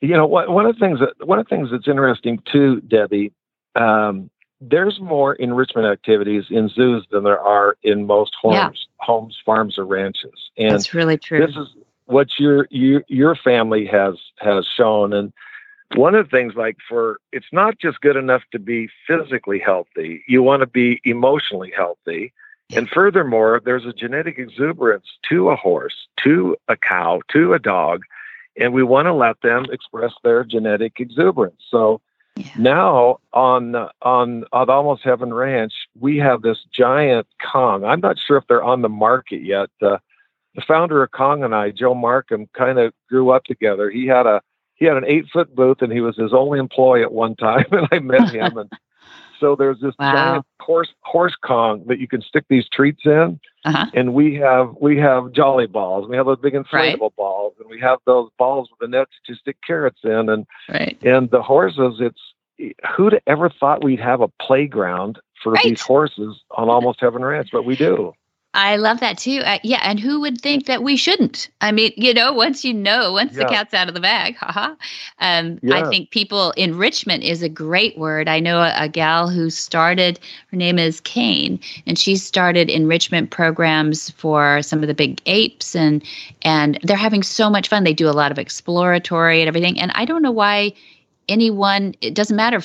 you know one of the things that one of the things that's interesting too debbie um, there's more enrichment activities in zoos than there are in most homes yeah. homes farms or ranches. And that's really true. this is what your your your family has has shown. And one of the things like for it's not just good enough to be physically healthy. You want to be emotionally healthy and furthermore, there's a genetic exuberance to a horse, to a cow, to a dog, and we want to let them express their genetic exuberance. So yeah. now on on on Almost Heaven Ranch, we have this giant Kong. I'm not sure if they're on the market yet. Uh, the founder of Kong and I, Joe Markham, kind of grew up together. He had a he had an eight foot booth, and he was his only employee at one time. And I met him, and so there's this wow. giant horse horse Kong that you can stick these treats in, uh-huh. and we have we have jolly balls. We have those big inflatable right. balls, and we have those balls with the nets to stick carrots in, and right. and the horses. It's who'd ever thought we'd have a playground for right. these horses on Almost Heaven Ranch, but we do. I love that too. Uh, yeah, and who would think that we shouldn't? I mean, you know, once you know, once Yeah. the cat's out of the bag, haha. Um, I think people enrichment is a great word. I know a, a gal who started. Her name is Kane, and she started enrichment programs for some of the big apes, and and they're having so much fun. They do a lot of exploratory and everything. And I don't know why anyone. It doesn't matter.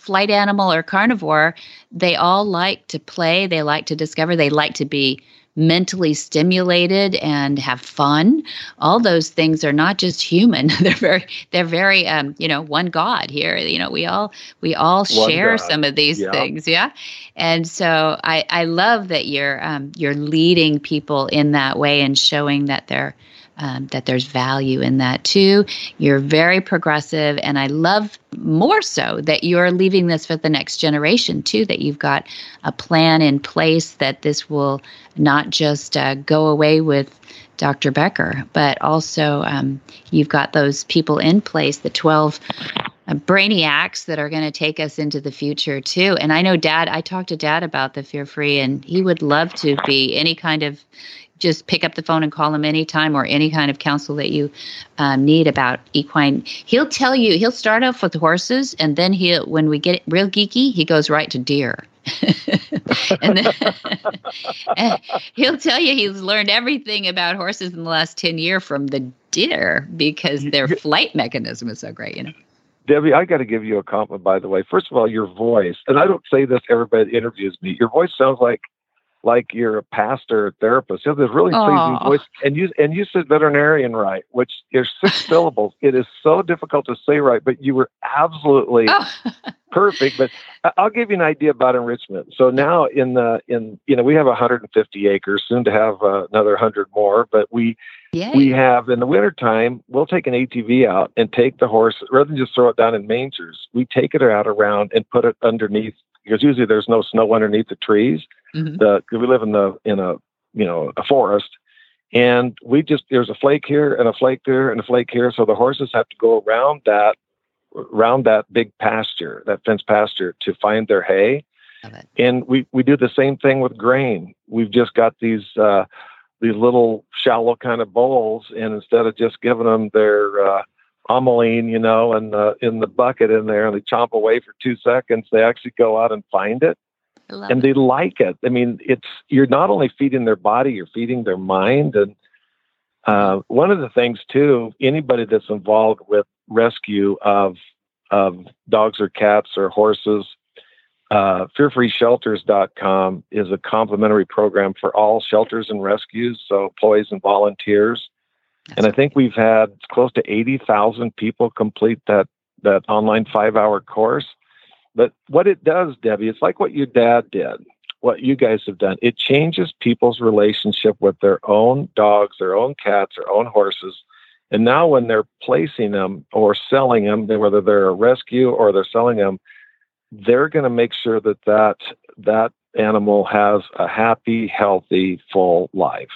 Flight animal or carnivore, they all like to play. They like to discover. They like to be mentally stimulated and have fun. All those things are not just human. they're very, they're very, um, you know, one God here. You know, we all, we all One share God. some of these Yeah. things. Yeah. And so I, I love that you're, um, you're leading people in that way and showing that they're, um, that there's value in that too. You're very progressive, and I love more so that you're leaving this for the next generation too. That you've got a plan in place that this will not just uh, go away with Dr. Becker, but also um, you've got those people in place, the 12 uh, brainiacs that are going to take us into the future too. And I know Dad, I talked to Dad about the Fear Free, and he would love to be any kind of just pick up the phone and call him anytime or any kind of counsel that you um, need about equine. He'll tell you, he'll start off with horses, and then he'll, when we get real geeky, he goes right to deer. and then he'll tell you he's learned everything about horses in the last 10 years from the deer because their flight mechanism is so great, you know. Debbie, I got to give you a compliment, by the way. First of all, your voice, and I don't say this everybody interviews me. Your voice sounds like like you're a pastor or therapist. You have this really pleasing Aw. voice, and you and you said veterinarian right, which is six syllables. It is so difficult to say right, but you were absolutely Oh, perfect. But I'll give you an idea about enrichment. So now in the in you know we have 150 acres, soon to have uh, another 100 more, but we yay. we have in the wintertime, we'll take an ATV out and take the horse rather than just throw it down in mangers. We take it out around and put it underneath because usually there's no snow underneath the trees. Mhm. The we live in the in a you know a forest, and we just there's a flake here and a flake there and a flake here, so the horses have to go around that around that big pasture, that fenced pasture, to find their hay and we we do the same thing with grain. We've just got these uh, these little shallow kind of bowls, and instead of just giving them their uh, Omolene, you know, and uh, in the bucket in there, and they chomp away for two seconds, they actually go out and find it, and it. they like it. I mean, it's you're not only feeding their body, you're feeding their mind, and uh, one of the things too, anybody that's involved with rescue of of dogs or cats or horses uh, fearfreeshelters.com is a complimentary program for all shelters and rescues, so employees and volunteers. And I think we've had close to 80,000 people complete that, that online five hour course. But what it does, Debbie, it's like what your dad did, what you guys have done. It changes people's relationship with their own dogs, their own cats, their own horses. And now when they're placing them or selling them, whether they're a rescue or they're selling them, they're going to make sure that that that animal has a happy, healthy, full life.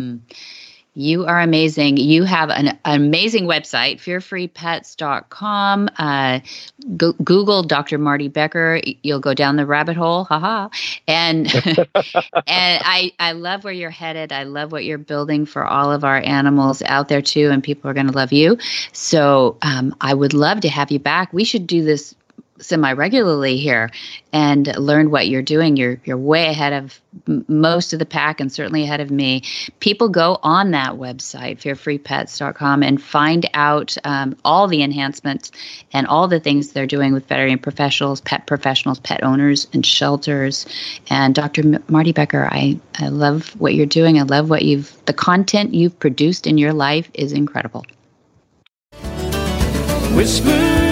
Mm. You are amazing. You have an, an amazing website, fearfreepets.com. Uh, go, Google Dr. Marty Becker. You'll go down the rabbit hole. Haha. And and I, I love where you're headed. I love what you're building for all of our animals out there too. And people are going to love you. So um, I would love to have you back. We should do this semi regularly here and learn what you're doing. You're you're way ahead of m- most of the pack and certainly ahead of me. People go on that website, fearfreepets.com, and find out um, all the enhancements and all the things they're doing with veterinary professionals, pet professionals, pet owners, and shelters. And Dr. M- Marty Becker, I, I love what you're doing. I love what you've, the content you've produced in your life is incredible. Whisper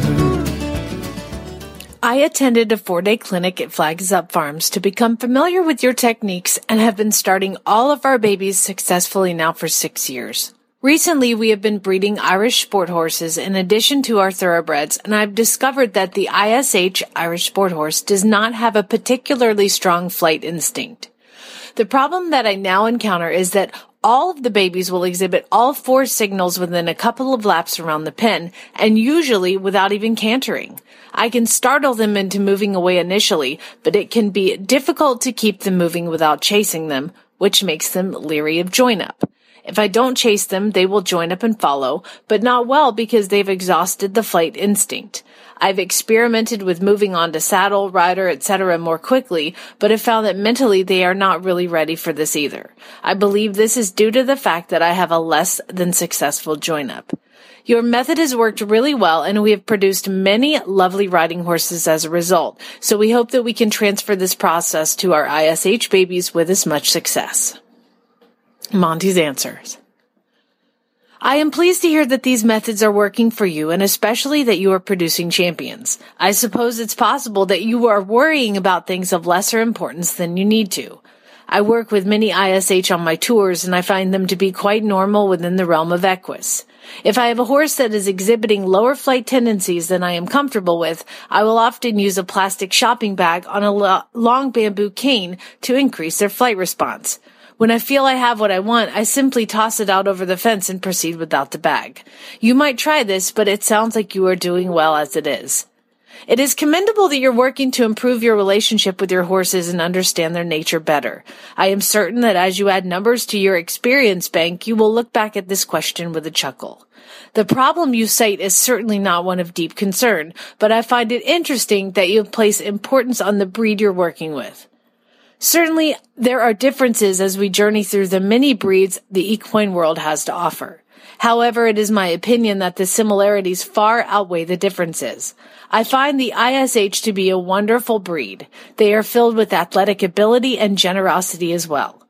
I attended a four day clinic at Flags Up Farms to become familiar with your techniques and have been starting all of our babies successfully now for six years. Recently, we have been breeding Irish sport horses in addition to our thoroughbreds, and I've discovered that the ISH Irish sport horse does not have a particularly strong flight instinct. The problem that I now encounter is that all of the babies will exhibit all four signals within a couple of laps around the pen, and usually without even cantering. I can startle them into moving away initially, but it can be difficult to keep them moving without chasing them, which makes them leery of join up. If I don't chase them, they will join up and follow, but not well because they've exhausted the flight instinct. I've experimented with moving on to saddle, rider, etc. more quickly, but have found that mentally they are not really ready for this either. I believe this is due to the fact that I have a less than successful join up. Your method has worked really well and we have produced many lovely riding horses as a result. So we hope that we can transfer this process to our ISH babies with as much success. Monty's answers. I am pleased to hear that these methods are working for you and especially that you are producing champions. I suppose it's possible that you are worrying about things of lesser importance than you need to. I work with many ISH on my tours and I find them to be quite normal within the realm of equus. If I have a horse that is exhibiting lower flight tendencies than I am comfortable with, I will often use a plastic shopping bag on a lo- long bamboo cane to increase their flight response. When I feel I have what I want, I simply toss it out over the fence and proceed without the bag. You might try this, but it sounds like you are doing well as it is. It is commendable that you're working to improve your relationship with your horses and understand their nature better. I am certain that as you add numbers to your experience bank, you will look back at this question with a chuckle. The problem you cite is certainly not one of deep concern, but I find it interesting that you place importance on the breed you're working with. Certainly, there are differences as we journey through the many breeds the equine world has to offer. However, it is my opinion that the similarities far outweigh the differences. I find the ISH to be a wonderful breed. They are filled with athletic ability and generosity as well.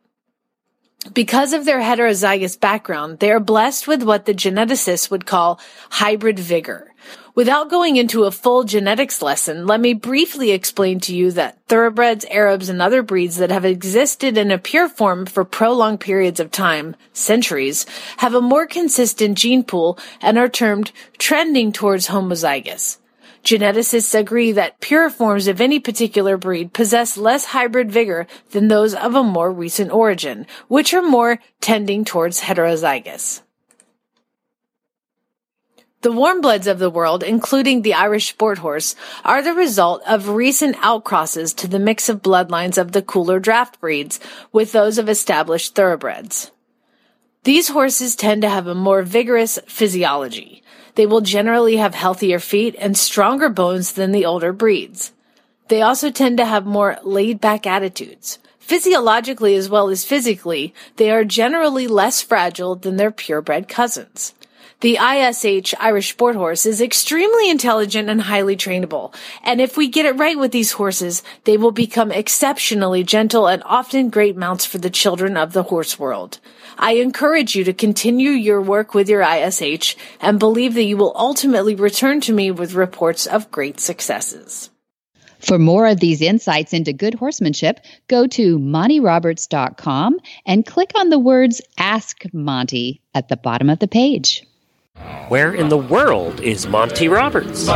Because of their heterozygous background, they are blessed with what the geneticists would call hybrid vigor. Without going into a full genetics lesson, let me briefly explain to you that thoroughbreds, Arabs, and other breeds that have existed in a pure form for prolonged periods of time, centuries, have a more consistent gene pool and are termed trending towards homozygous. Geneticists agree that pure forms of any particular breed possess less hybrid vigor than those of a more recent origin, which are more tending towards heterozygous. The warm bloods of the world, including the Irish sport horse, are the result of recent outcrosses to the mix of bloodlines of the cooler draft breeds with those of established thoroughbreds. These horses tend to have a more vigorous physiology. They will generally have healthier feet and stronger bones than the older breeds. They also tend to have more laid back attitudes. Physiologically as well as physically, they are generally less fragile than their purebred cousins. The ISH Irish Sport Horse is extremely intelligent and highly trainable. And if we get it right with these horses, they will become exceptionally gentle and often great mounts for the children of the horse world. I encourage you to continue your work with your ISH and believe that you will ultimately return to me with reports of great successes. For more of these insights into good horsemanship, go to montyroberts.com and click on the words Ask Monty at the bottom of the page. Where in the world is Monty Roberts?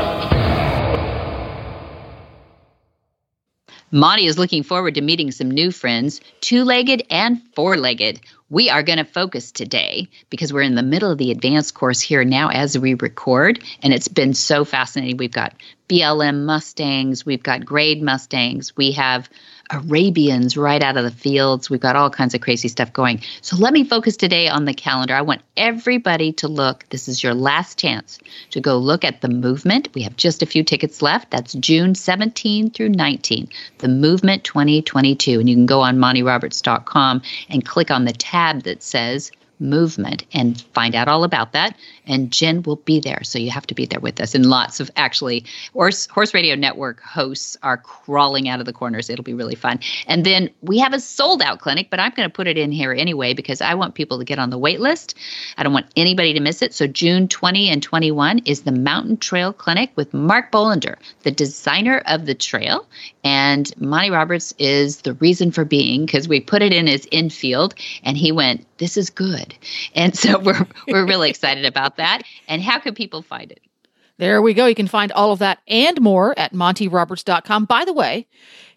Monty is looking forward to meeting some new friends, two legged and four legged. We are going to focus today because we're in the middle of the advanced course here now as we record, and it's been so fascinating. We've got BLM Mustangs, we've got grade Mustangs, we have Arabians right out of the fields. We've got all kinds of crazy stuff going. So let me focus today on the calendar. I want everybody to look. This is your last chance to go look at the movement. We have just a few tickets left. That's June 17 through 19, the movement 2022. And you can go on montyroberts.com and click on the tab that says movement and find out all about that. And Jen will be there. So you have to be there with us. And lots of actually Horse, Horse Radio Network hosts are crawling out of the corners. It'll be really fun. And then we have a sold out clinic, but I'm going to put it in here anyway because I want people to get on the wait list. I don't want anybody to miss it. So June 20 and 21 is the Mountain Trail Clinic with Mark Bolender, the designer of the trail. And Monty Roberts is the reason for being because we put it in his infield and he went, this is good. And so we're we're really excited about that. And how can people find it? There we go. You can find all of that and more at montyroberts.com. By the way,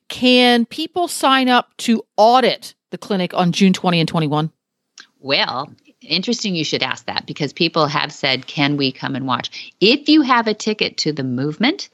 can people sign up to audit the clinic on June 20 and 21? Well, interesting you should ask that because people have said, can we come and watch? If you have a ticket to the movement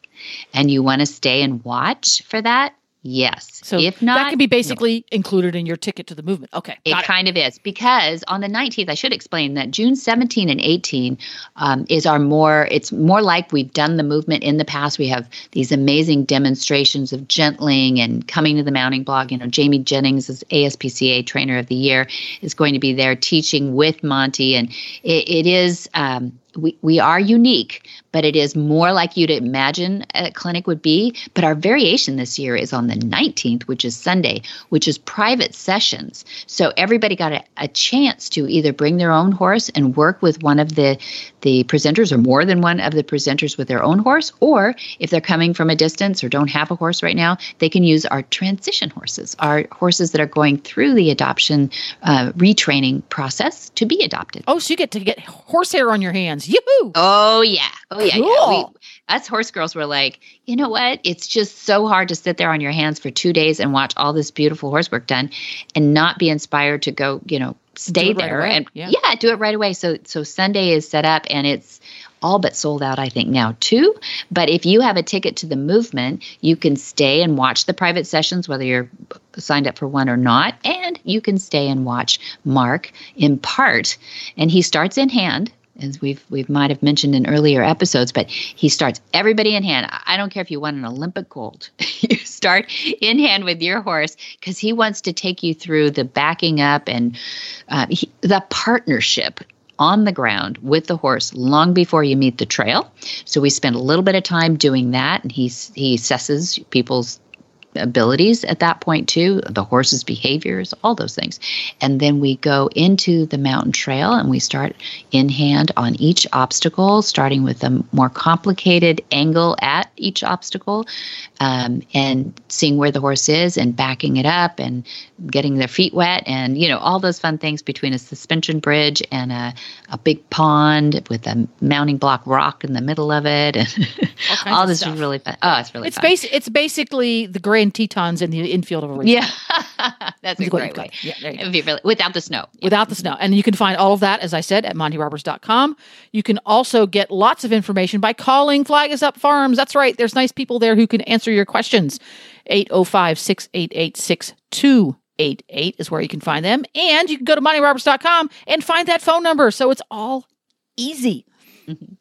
and you want to stay and watch for that, Yes. So if not, that can be basically no. included in your ticket to the movement. Okay. It, it, kind of is because on the 19th, I should explain that June 17 and 18 um, is our more, it's more like we've done the movement in the past. We have these amazing demonstrations of gentling and coming to the mounting block. You know, Jamie Jennings is ASPCA trainer of the year is going to be there teaching with Monty. And it, it is, um, we, we are unique, but it is more like you'd imagine a clinic would be. But our variation this year is on the 19th, which is Sunday, which is private sessions. So everybody got a, a chance to either bring their own horse and work with one of the, the presenters or more than one of the presenters with their own horse, or if they're coming from a distance or don't have a horse right now, they can use our transition horses, our horses that are going through the adoption uh, retraining process to be adopted. Oh, so you get to get horsehair on your hands. Yoo-hoo! Oh yeah. Oh yeah. Cool. yeah. We, us horse girls were like, you know what? It's just so hard to sit there on your hands for two days and watch all this beautiful horse work done and not be inspired to go, you know, stay there right and yeah. yeah, do it right away. So so Sunday is set up and it's all but sold out, I think, now too. But if you have a ticket to the movement, you can stay and watch the private sessions, whether you're signed up for one or not. And you can stay and watch Mark in part. And he starts in hand as we've we might have mentioned in earlier episodes, but he starts everybody in hand. I don't care if you won an Olympic gold. you start in hand with your horse because he wants to take you through the backing up and uh, he, the partnership on the ground with the horse long before you meet the trail. So we spend a little bit of time doing that, and he he assesses people's abilities at that point too the horse's behaviors all those things. And then we go into the mountain trail and we start in hand on each obstacle starting with a more complicated angle at each obstacle um, and seeing where the horse is and backing it up and getting their feet wet and you know all those fun things between a suspension bridge and a, a big pond with a mounting block rock in the middle of it. And all, all this is really fun. Oh it's really it's fun. Basi- it's basically the grand Tetons in the infield of a race. Yeah, that's a great way. Yeah, there you It'd be really, without the snow. Yeah. Without the snow. And you can find all of that, as I said, at montyroberts.com. You can also get lots of information by calling Flag is Up Farms. That's right. There's nice people there who can answer your questions. 805 688 6288 is where you can find them. And you can go to montyroberts.com and find that phone number. So it's all easy. Mm-hmm.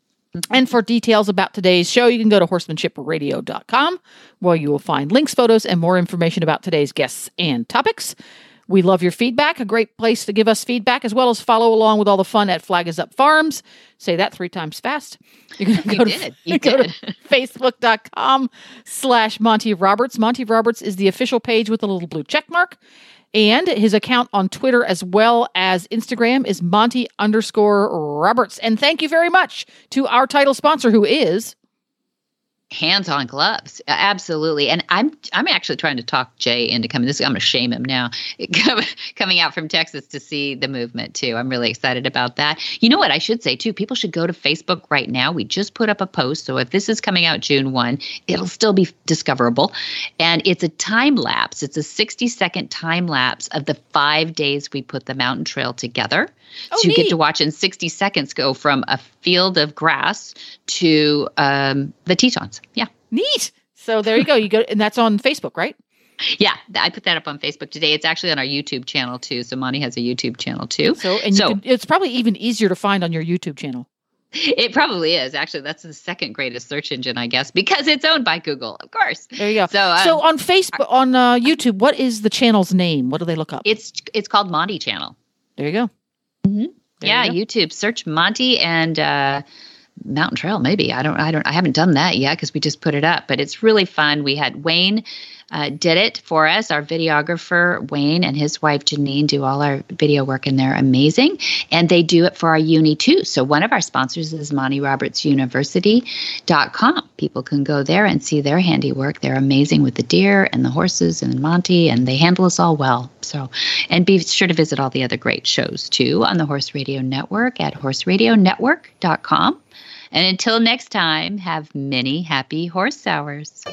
And for details about today's show, you can go to horsemanshipradio.com, where you will find links, photos, and more information about today's guests and topics. We love your feedback. A great place to give us feedback, as well as follow along with all the fun at Flag is Up Farms. Say that three times fast. You can go, you to. You go to facebook.com slash Monty Roberts. Monty Roberts is the official page with a little blue check mark. And his account on Twitter as well as Instagram is Monty underscore Roberts. And thank you very much to our title sponsor, who is hands on gloves. Absolutely. And i'm i'm actually trying to talk jay into coming. This i'm going to shame him now coming out from texas to see the movement too. I'm really excited about that. You know what i should say too? People should go to facebook right now. We just put up a post. So if this is coming out june 1 it'll still be discoverable. And it's a time lapse. It's a 60 second time lapse of the five days we put the mountain trail together oh, so you neat. get to watch in 60 seconds go from a field of grass to um, the Tetons. Yeah. Neat. So there you go. You go, and that's on Facebook, right? Yeah, I put that up on Facebook today. It's actually on our YouTube channel too. So Monty has a YouTube channel too. So, and so can, it's probably even easier to find on your YouTube channel. It probably is. Actually, that's the second greatest search engine, I guess, because it's owned by Google, of course. There you go. So, um, so on Facebook, on uh, YouTube, what is the channel's name? What do they look up? It's it's called Monty Channel. There you go. Mm-hmm. Yeah, you YouTube. Search Monty and uh, Mountain Trail. Maybe I don't. I don't. I haven't done that yet because we just put it up. But it's really fun. We had Wayne uh, did it for us. Our videographer, Wayne, and his wife, Janine, do all our video work, and they're amazing. And they do it for our uni too. So one of our sponsors is Monty Roberts University.com. People can go there and see their handiwork. They're amazing with the deer and the horses and Monty, and they handle us all well. So, and be sure to visit all the other great shows too on the Horse Radio Network at horseradionetwork.com. And until next time, have many happy horse hours.